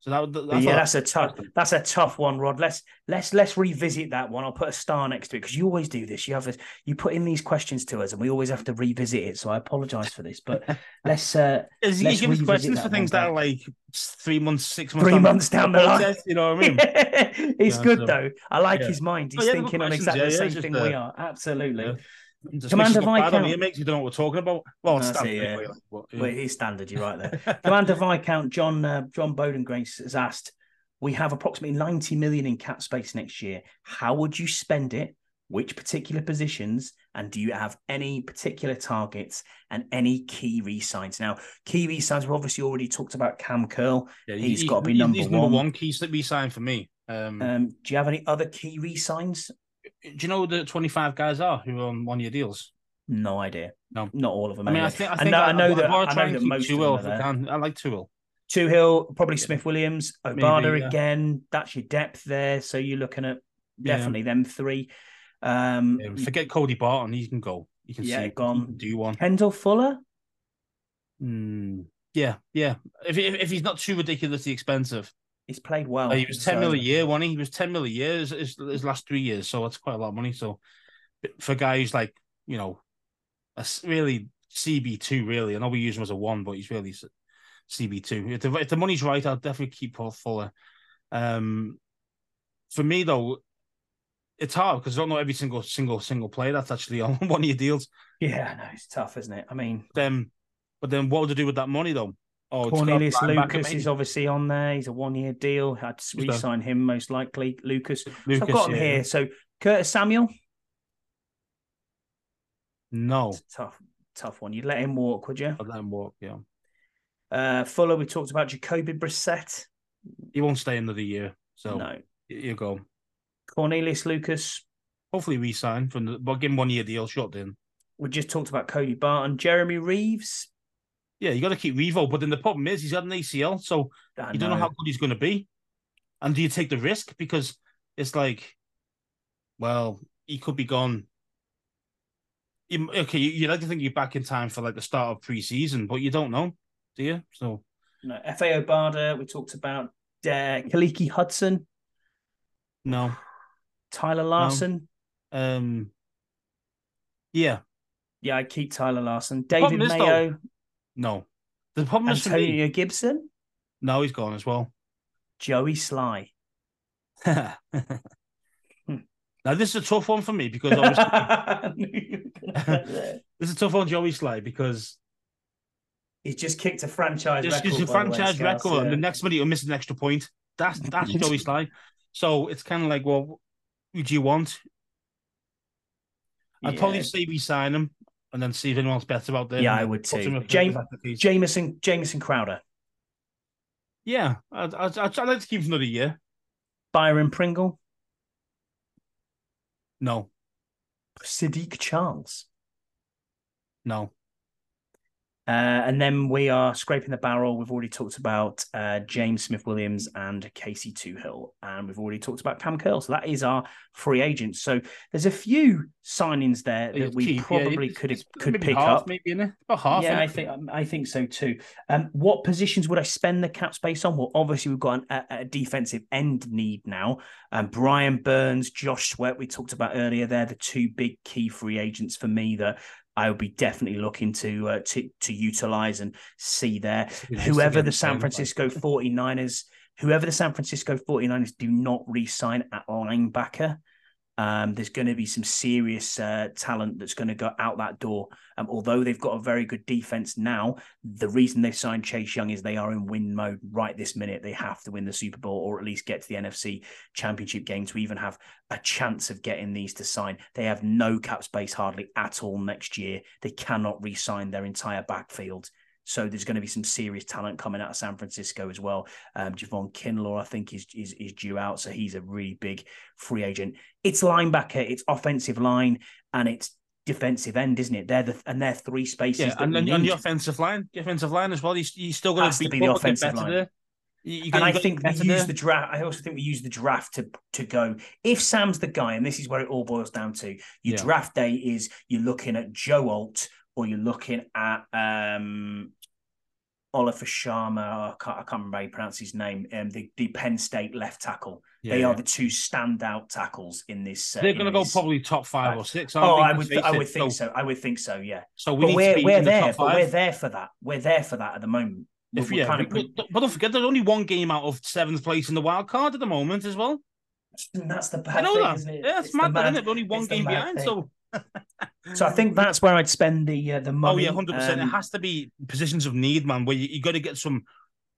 so that would. Yeah, that's a tough. That's a tough one, Rod. Let's let's let's revisit that one. I'll put a star next to it because you always do this. You have this, you put in these questions to us, and we always have to revisit it. So I apologise for this, but let's uh Is let's you give us questions for things that are like three months, six months, three down months down the line. process, You know what I mean? it's Yeah, good so- though. I like yeah. his mind. He's Oh, yeah, thinking on exactly the same thing uh, we are. Absolutely. Yeah. Commander makes bad on me. Viscount. It makes you don't know what we're talking about. Well, standard it, yeah. anyway, like, but, yeah. Well, it is standard. You're right there. Commander Viscount John uh, John Bowden Grace has asked, "We have approximately 90 million in cap space next year. How would you spend it? Which particular positions? And do you have any particular targets and any key re-signs? Now, key resigns. We've obviously already talked about Kam Curl. Yeah, He's he- gotta be he- number he's number one. one key slip sign for me. Um, Um, do you have any other key re-signs? Do you know the twenty five guys are who are on one year deals? No idea. No. not all of them. I mean, I think I I think know- I know that- I try know that most of Toohill them if I can. I like Toohill. Two Hill, probably Smith Williams, Obada yeah. again. That's your depth there. So you're looking at Yeah. definitely them three. Um, forget Cody Barton. He can go. You can Yeah, see. gone. Do one. Kendall Fuller. Hmm. yeah, yeah. If, if if he's not too ridiculously expensive, He's played well. He was ten mil a year, wasn't he? He was ten mil a year his, his, last three years, so that's quite a lot of money. So for a guy who's like you know, a really CB two, really. I know we use him as a one, but he's really CB two. If the, if the money's right, I'll definitely keep Paul Fuller. Um, for me though, it's hard because I don't know every single single single player that's actually on one of your deals. Yeah, no, it's tough, isn't it? I mean, Then, but then what would they do with that money though? Oh, it's got a Cornelius Lucas is obviously on there. He's a one-year deal. Had to Who's that? re-sign him most likely. Lucas. So I've got him yeah. here. So Curtis Samuel. No, tough, tough one. You'd let him walk, would you? I'd let him walk. Yeah, Uh, Fuller. We talked about Jacoby Brissett. he won't stay another year. So no. you go. Cornelius Lucas. Hopefully, re-sign from the. But give him one year deal, Shot in. We just talked about Cody Barton. Jeremy Reaves. Yeah, you got to keep Revo, but then the problem is he's got an ACL, so I you don't know how good he's going to be. And do you take the risk because it's like, well, he could be gone. You, okay, you, you like to think you're back in time for like the start of preseason, but you don't know, do you? So No, Fa Obada. We talked about uh, Khaleke Hudson, no, Tyler Larsen. um, yeah, Yeah, I keep Tyler Larsen. David is, though, Mayo, no. The problem is for me. Gibson, No, he's gone as well. Joey Slye. now this is a tough one for me because obviously I knew you were gonna go there. this is a tough one, Joey Slye, because He's just kicked a franchise just record. because a by the way, franchise record, and the next minute you'll miss an extra point. That's that's Joey Slye. So it's kind of like, well, who do you want? I'd probably say we sign him and then see if anyone's better out there. Yeah, I would too. him if- if James- that's the case. Jamison, Jamison Crowder, yeah, I'd, I'd, I'd, I'd like to keep him another year. Byron Pringle, No, Saahdiq Charles. no. Uh, and then we are scraping the barrel. We've already talked about uh, James Smith Williams and Casey Toohill, and we've already talked about Kam Curl. So that is our free agent. So there's a few signings there that It's we cheap, probably it's- could could maybe pick half, up. maybe in. About half. yeah. I think I think so too. Um, what positions would I spend the cap space on? Well, obviously we've got an, a, a defensive end need now. Um, Brian Burns, Josh Sweat, we talked about earlier. They're the two big key free agents for me that I would be definitely looking to uh, to to utilize and see there. It'd be nice to Whoever the San Francisco 49ers, whoever the San Francisco 49ers do not re-sign at linebacker, um, there's going to be some serious uh, talent that's going to go out that door. Um, although they've got a very good defense now, the reason they've signed Chase Young is they are in win mode right this minute. They have to win the Super Bowl or at least get to the NFC Championship game to even have a chance of getting these to sign. They have no cap space hardly at all next year. They cannot re-sign their entire backfield. So there's going to be some serious talent coming out of San Francisco as well. Um, Javon Kinlaw, I think, is, is is due out, so he's a really big free agent. It's linebacker, it's offensive line, and it's defensive end, isn't it? They're the and they're three spaces. Yeah, and then on the offensive line, the offensive line as well. You, you still got to to be the up and get offensive line. there. You, and I you got to think we use there. the draft. I also think we use the draft to to go. If Sam's the guy, and this is where it all boils down to, your Yeah. draft day is you're looking at Joe Alt or you're looking at um Oliver Sharma. I can't, I can't remember how you pronounce his name. Um, the, the Penn State left tackle. Yeah, they yeah. are the two standout tackles in this. Uh, They're going to go probably top five Right. or six. Oh. I would, I would think so. I would think so. Yeah, So we need we're to be we're in the there. top But we're there for that. We're there for that at the moment. If, yeah, kind of but, don't forget, there's only one game out of seventh place in the wild card at the moment as well. And that's the bad I know thing, that. isn't it? Yeah, it's, It's mad, mad- isn't it? Only one game behind. thing. So, So I think that's where I'd spend the uh, the money. oh yeah, hundred percent. It Um, has to be positions of need, man. Where you, you got to get some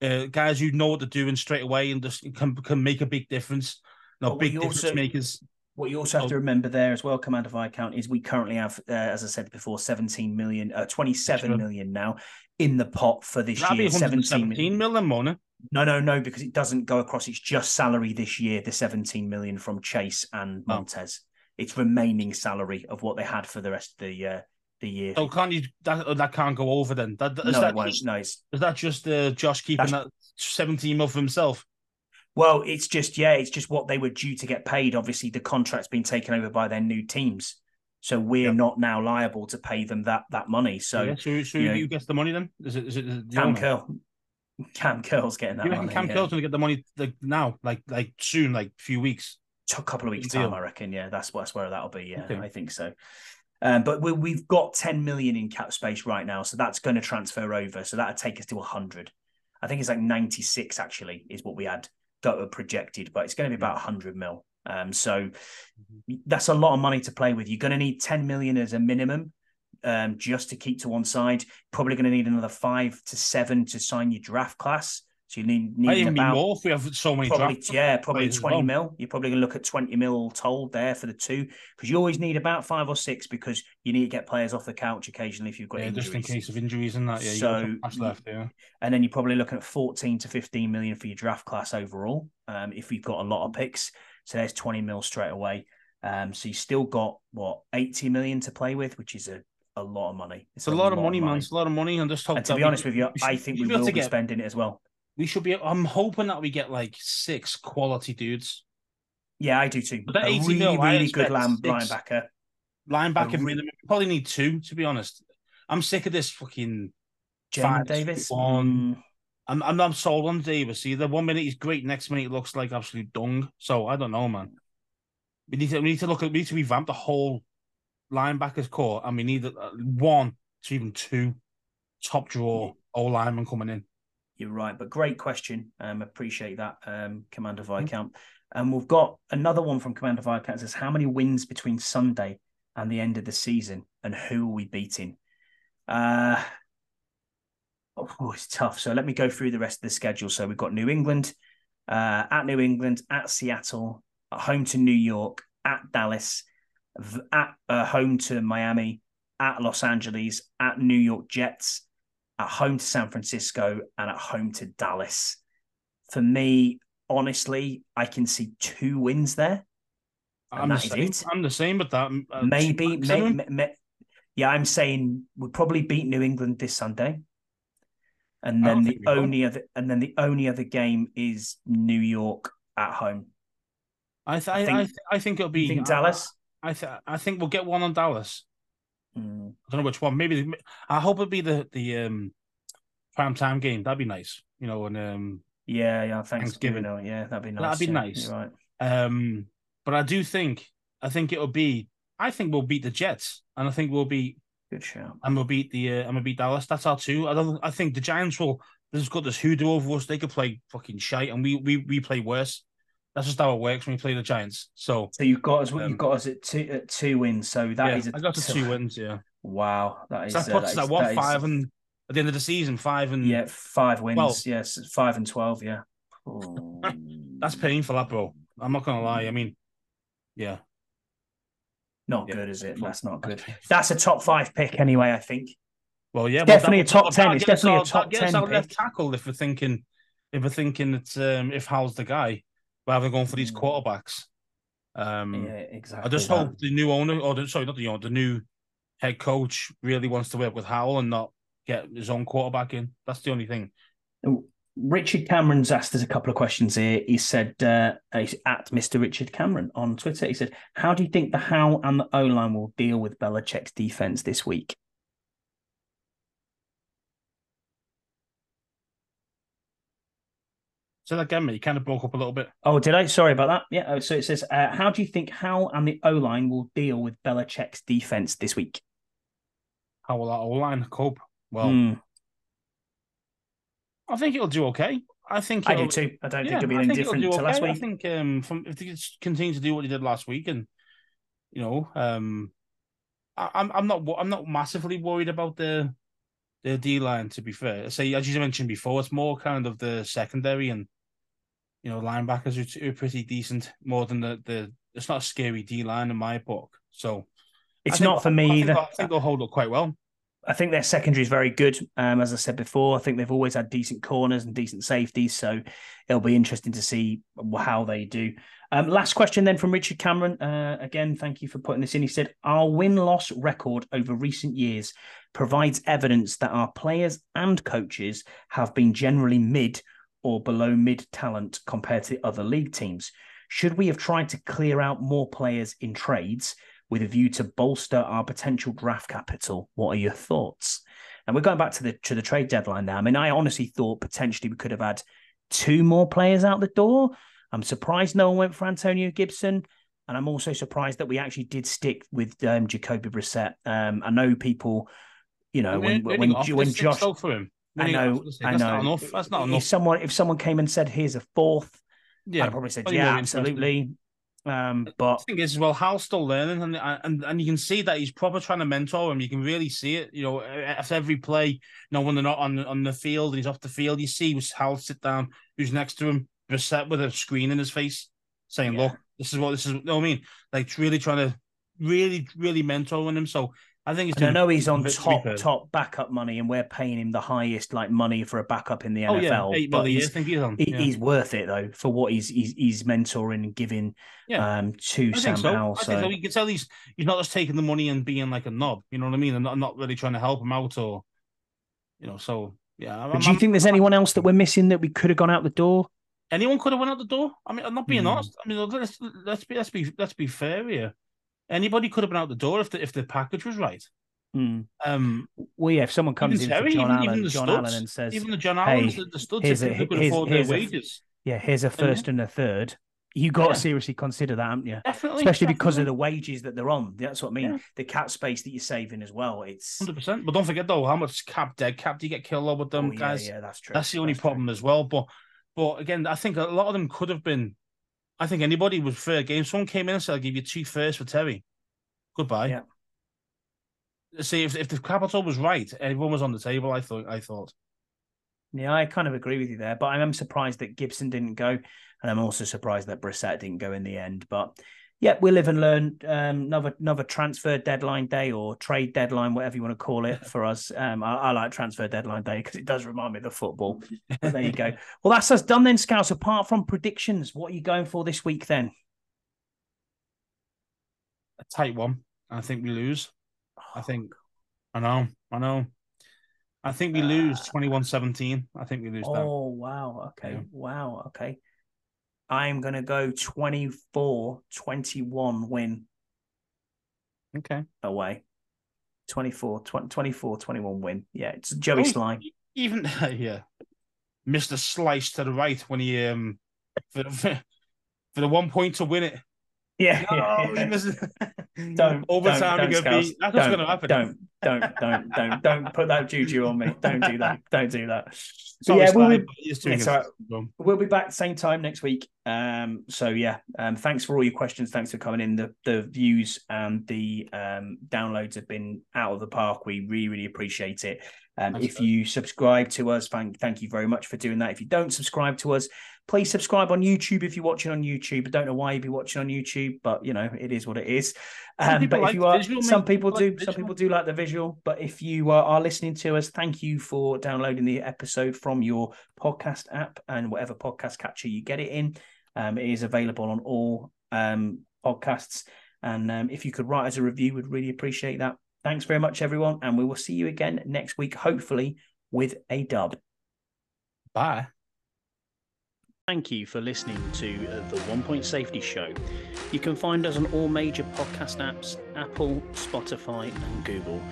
uh, guys who know what they're doing straight away and just can can make a big difference. No, But big difference also- makers. What you also have Oh. to remember there as well, Commander Viscount, is we currently have, uh, as I said before, 17 million, uh, 27 Extra. million now in the pot for this That'd year. 17 117 million. million, Mona. No, no, no, because it doesn't go across. It's just salary this year, the 17 million from Chase and Oh. Montez. It's remaining salary of what they had for the rest of the uh, the year. So can't you that that can't go over then? That, is no, that it won't. just, it's, is that just uh, Josh keeping That's- that 17 mil for himself? well, it's just, yeah, it's just what they were due to get paid. Obviously, the contract's been taken over by their new teams. So we're Yep. not now liable to pay them that that money. So yeah, so, so you know- who gets the money then? Is it is it, is it the Kam? Curl, Kam Curl's getting that You reckon money. Kam yeah. Curl's gonna get the money like now, like like soon, like few weeks? A couple of weeks Deal. time, I reckon. Yeah, that's that's where that'll be. Yeah, Okay. I think so. Um, but we, we've got 10 million in cap space right now, so that's going to transfer over. So that'll take us to 100. I think it's like 96 actually is what we had got projected, but it's going to be about 100 mil. Um, so that's a lot of money to play with. You're going to need 10 million as a minimum. Um, just to keep to one side, probably going to need another five to seven to sign your draft class. So you need, need even be about more if we have so many probably drafts. yeah, probably 20 well. mil. You're probably gonna look at 20 mil told there for the two because you always need about five or six because you need to get players off the couch occasionally if you've got Yeah, injuries. just in case of injuries and that. Yeah, you So, got left. Yeah, And then you're probably looking at 14 to 15 million for your draft class overall. Um, if you've got a lot of picks. So there's 20 mil straight away. Um, so you still got what 80 million to play with, which is a a lot of money. It's a, lot, of money, man. It's a lot of money. And just hope And to be honest with you, I think we we should be able will to be spending it as well. We should be. I'm hoping that we get like six quality dudes. Yeah, I do too. But that a 80 really, mil, really good line, linebacker. Linebacker, re- really, we probably need two, to be honest. I'm sick of this fucking. Jamin Davis. one. Mm, I'm, I'm not sold on Davis either. One minute he's great, next minute he looks like absolute dung. So I don't know, man. We need to we need to look at we need to revamp the whole linebackers core, and we need uh, one to even two top draw O linemen coming in. You're right, but great question. Um, appreciate that, um, Mm-hmm. Commander Viscount. And we've got another one from Commander Viscount. Says how many wins between Sunday and the end of the season, and who are we beating? Uh, oh, it's tough. So let me go through the rest of the schedule. So we've got New England, uh, at New England, at Seattle, at home to New York, at Dallas, at uh, home to Miami, at Los Angeles, at New York Jets, at home to San Francisco, and at home to Dallas. For me, honestly, I can see two wins there. I'm the same. I'm the same with that. uh, maybe, may, may- yeah, I'm saying we'll probably beat New England this Sunday. And then the only other and then the only other game is New York at home. I th- I I, think- I, th- I think it'll be think Dallas? I, th- I think we'll get one on Dallas. Mm, I don't know which one. Maybe the- I hope it'll be the the um prime time game. That'd be nice. You know, and um yeah, yeah. Thanksgiving. Thanksgiving. yeah, that'd be nice. That'd be yeah, nice. right. Um, but I do think I think it'll be. I think we'll beat the Jets, and I think we'll beat Good shout. and we'll beat the uh, and we'll beat Dallas. That's our two. I don't. I think the Giants will. They've got this hoodoo over us. They could play fucking shite, and we we we play worse. That's just how it works when you play the Giants. So So you've got us. Um, you've got us at two at two wins. So that yeah, is. a- I got the two wins. Yeah, Wow, that is. so that uh, puts that that is- what that is- five and at the end of the season five and Yeah, five wins. Well- yes, five and twelve. Yeah. That's painful, that bro. I'm not gonna lie. I mean, yeah, Not Yeah. good, is it? That's not good. That's a top five pick anyway. I think. Well, yeah, Definitely a top 10. It's definitely a top that'll get us 10 left tackle if we're thinking, if we're thinking that um, if Hal's the guy, rather than going for these Mm. quarterbacks. Um, yeah, exactly. I just that. hope the new owner, or the, sorry, not the owner, the new head coach really wants to work with Howell and not get his own quarterback in. That's the only thing. Richard Cameron's asked us a couple of questions here. He said, uh, he's at Mr. Richard Cameron on Twitter. He said, How do you think the Howell and the O line will deal with Belichick's defense this week? So that again, mate, you kind of broke up a little bit. Oh, did I? Sorry about that. Yeah. Oh, so it says, uh, How do you think Howell and the O line will deal with Belichick's defense this week? How will that O line cope? Well, Hmm, I think it'll do okay. I think I do too. I don't Yeah, think it'll be any different do to last okay. I think um, from if they just continue to do what they did last week, and you know, um, I, I'm I'm not I'm not massively worried about the the D line. To be fair, say as you mentioned before, it's more kind of the secondary and you know linebackers who, who are pretty decent more than the the. It's not a scary D line in my book, so It's think- not for I me think either. I think they'll hold up quite well. I think their secondary is very good. Um, as I said before, I think they've always had decent corners and decent safeties. So it'll be interesting to see how they do. Um, last question then from Richard Cameron. Uh, again, thank you for putting this in. He said, Our win loss record over recent years provides evidence that our players and coaches have been generally mid or below mid talent compared to other league teams. Should we have tried to clear out more players in trades? with a view to bolster our potential draft capital. What are your thoughts? And we're going back to the to the trade deadline now. I mean, I honestly thought potentially we could have had two more players out the door. I'm surprised no one went for Antonio Gibson. And I'm also surprised that we actually did stick with um, Jacoby Brissett. Um, I know people, you know, when when when six Josh, for him. I know. I That's know. not enough. That's not if someone if someone came and said, "Here's a fourth, Yeah, I'd probably said, "Yeah, interesting. absolutely." Um, but The thing is, well, Hal's still learning, and and and you can see that he's probably trying to mentor him. You can really see it. You know, after every play, you know, when they're not on on the field and he's off the field, you see Hal sit down, who's next to him, Brissett with a screen in his face, saying, Yeah. "Look, this is what this is." You know what I mean? Like really trying to really, really mentoring him. So I think it's. I know he's on top top backup money, and we're paying him the highest like money for a backup in the Oh yeah, NFL. eight but he's, think he's on. he- yeah. he's worth it though for what he's he's, he's mentoring and giving Yeah. um to I Sam think so. Howell. I So think so. You can tell he's he's not just taking the money and being like a knob. You know what I mean? And not, not really trying to help him out or, you know. So yeah. I'm- do you I'm- think there's anyone else that we're missing that we could have gone out the door? anyone could have went out the door? I mean, I'm not being Hmm. honest. I mean, let's let's be let's be let's be fair here. Anybody could have been out the door if the if the package was right. Hmm. Um, Well, yeah, if someone comes in Terry, John even, Allen, even the John studs, Allen and says, even the John "Hey, Allens, the, the studs, here's if a- they could here's- afford their a- wages. "Yeah, here's a Yeah. first and a third. You got Yeah. to seriously consider that, haven't you? Definitely, Especially because of the wages that they're on. That's what I mean. Yeah. The cap space that you're saving as well. It's hundred percent. But don't forget though, how much cap dead cap do you get killed over with them oh, guys? Yeah, yeah, that's true. That's the only That's problem as well. But but again, I think a lot of them could have been. I think anybody was fair game. Someone came in and said, "I'll give you two first for Terry." Goodbye. Yeah. See if if the capital was right, everyone was on the table. I thought. I thought. Yeah, I kind of agree with you there, but I'm surprised that Gibson didn't go, and I'm also surprised that Brissett didn't go in the end. But yeah, we live and learn. Um, another another transfer deadline day or trade deadline, whatever you want to call it for us. Um, I, I like transfer deadline day because it does remind me of the football. But there you go. Well, that's us done then, Scouts. Apart from predictions, what are you going for this week then? A tight one. I think we lose. I think. I know. I know. I think we lose 21-17. I think we lose that. Oh wow. Okay. Yeah. Wow. Okay. I'm gonna go 24-21 win Okay. away. 24, 20, 24 21 win. Yeah, it's Joey Oh, Slye. Even yeah, missed a slice to the right when he um for, for, for the one point to win it. Yeah. No, missed it. Don't overtime. Don't, don't, gonna be, that's what's to happen. Don't, don't, don't, don't, don't put that juju on me. Don't do that. Don't do that. Sorry, yeah, we'll be, but he is doing it's it. we'll be back same time next week. Um, so yeah, um, thanks for all your questions. Thanks for coming in. The the views and the um downloads have been out of the park. We really, really appreciate it. Um, if you subscribe to us, thank thank you very much for doing that. If you don't subscribe to us, please subscribe on YouTube if you're watching on YouTube. I don't know why you'd be watching on YouTube, but you know it is what it is. Um, people but like if you are, visual, some people People do, the some people do like the visual. But if you uh, are listening to us, thank you for downloading the episode from your podcast app and whatever podcast catcher you get it in. Um, it is available on all um, podcasts. And um, if you could write us a review, we'd really appreciate that. Thanks very much, everyone. And we will see you again next week, hopefully with a dub. Bye. Thank you for listening to uh, the One Point Safety Show. You can find us on all major podcast apps Apple, Spotify, and Google.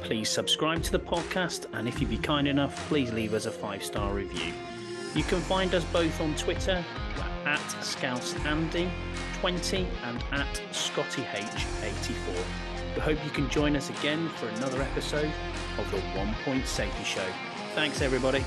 Please subscribe to the podcast, and if you'd be kind enough, please leave us a five star review. You can find us both on Twitter at ScouseAndy20 and at ScottyH84. We hope you can join us again for another episode of the One Point Safety Show. Thanks, everybody.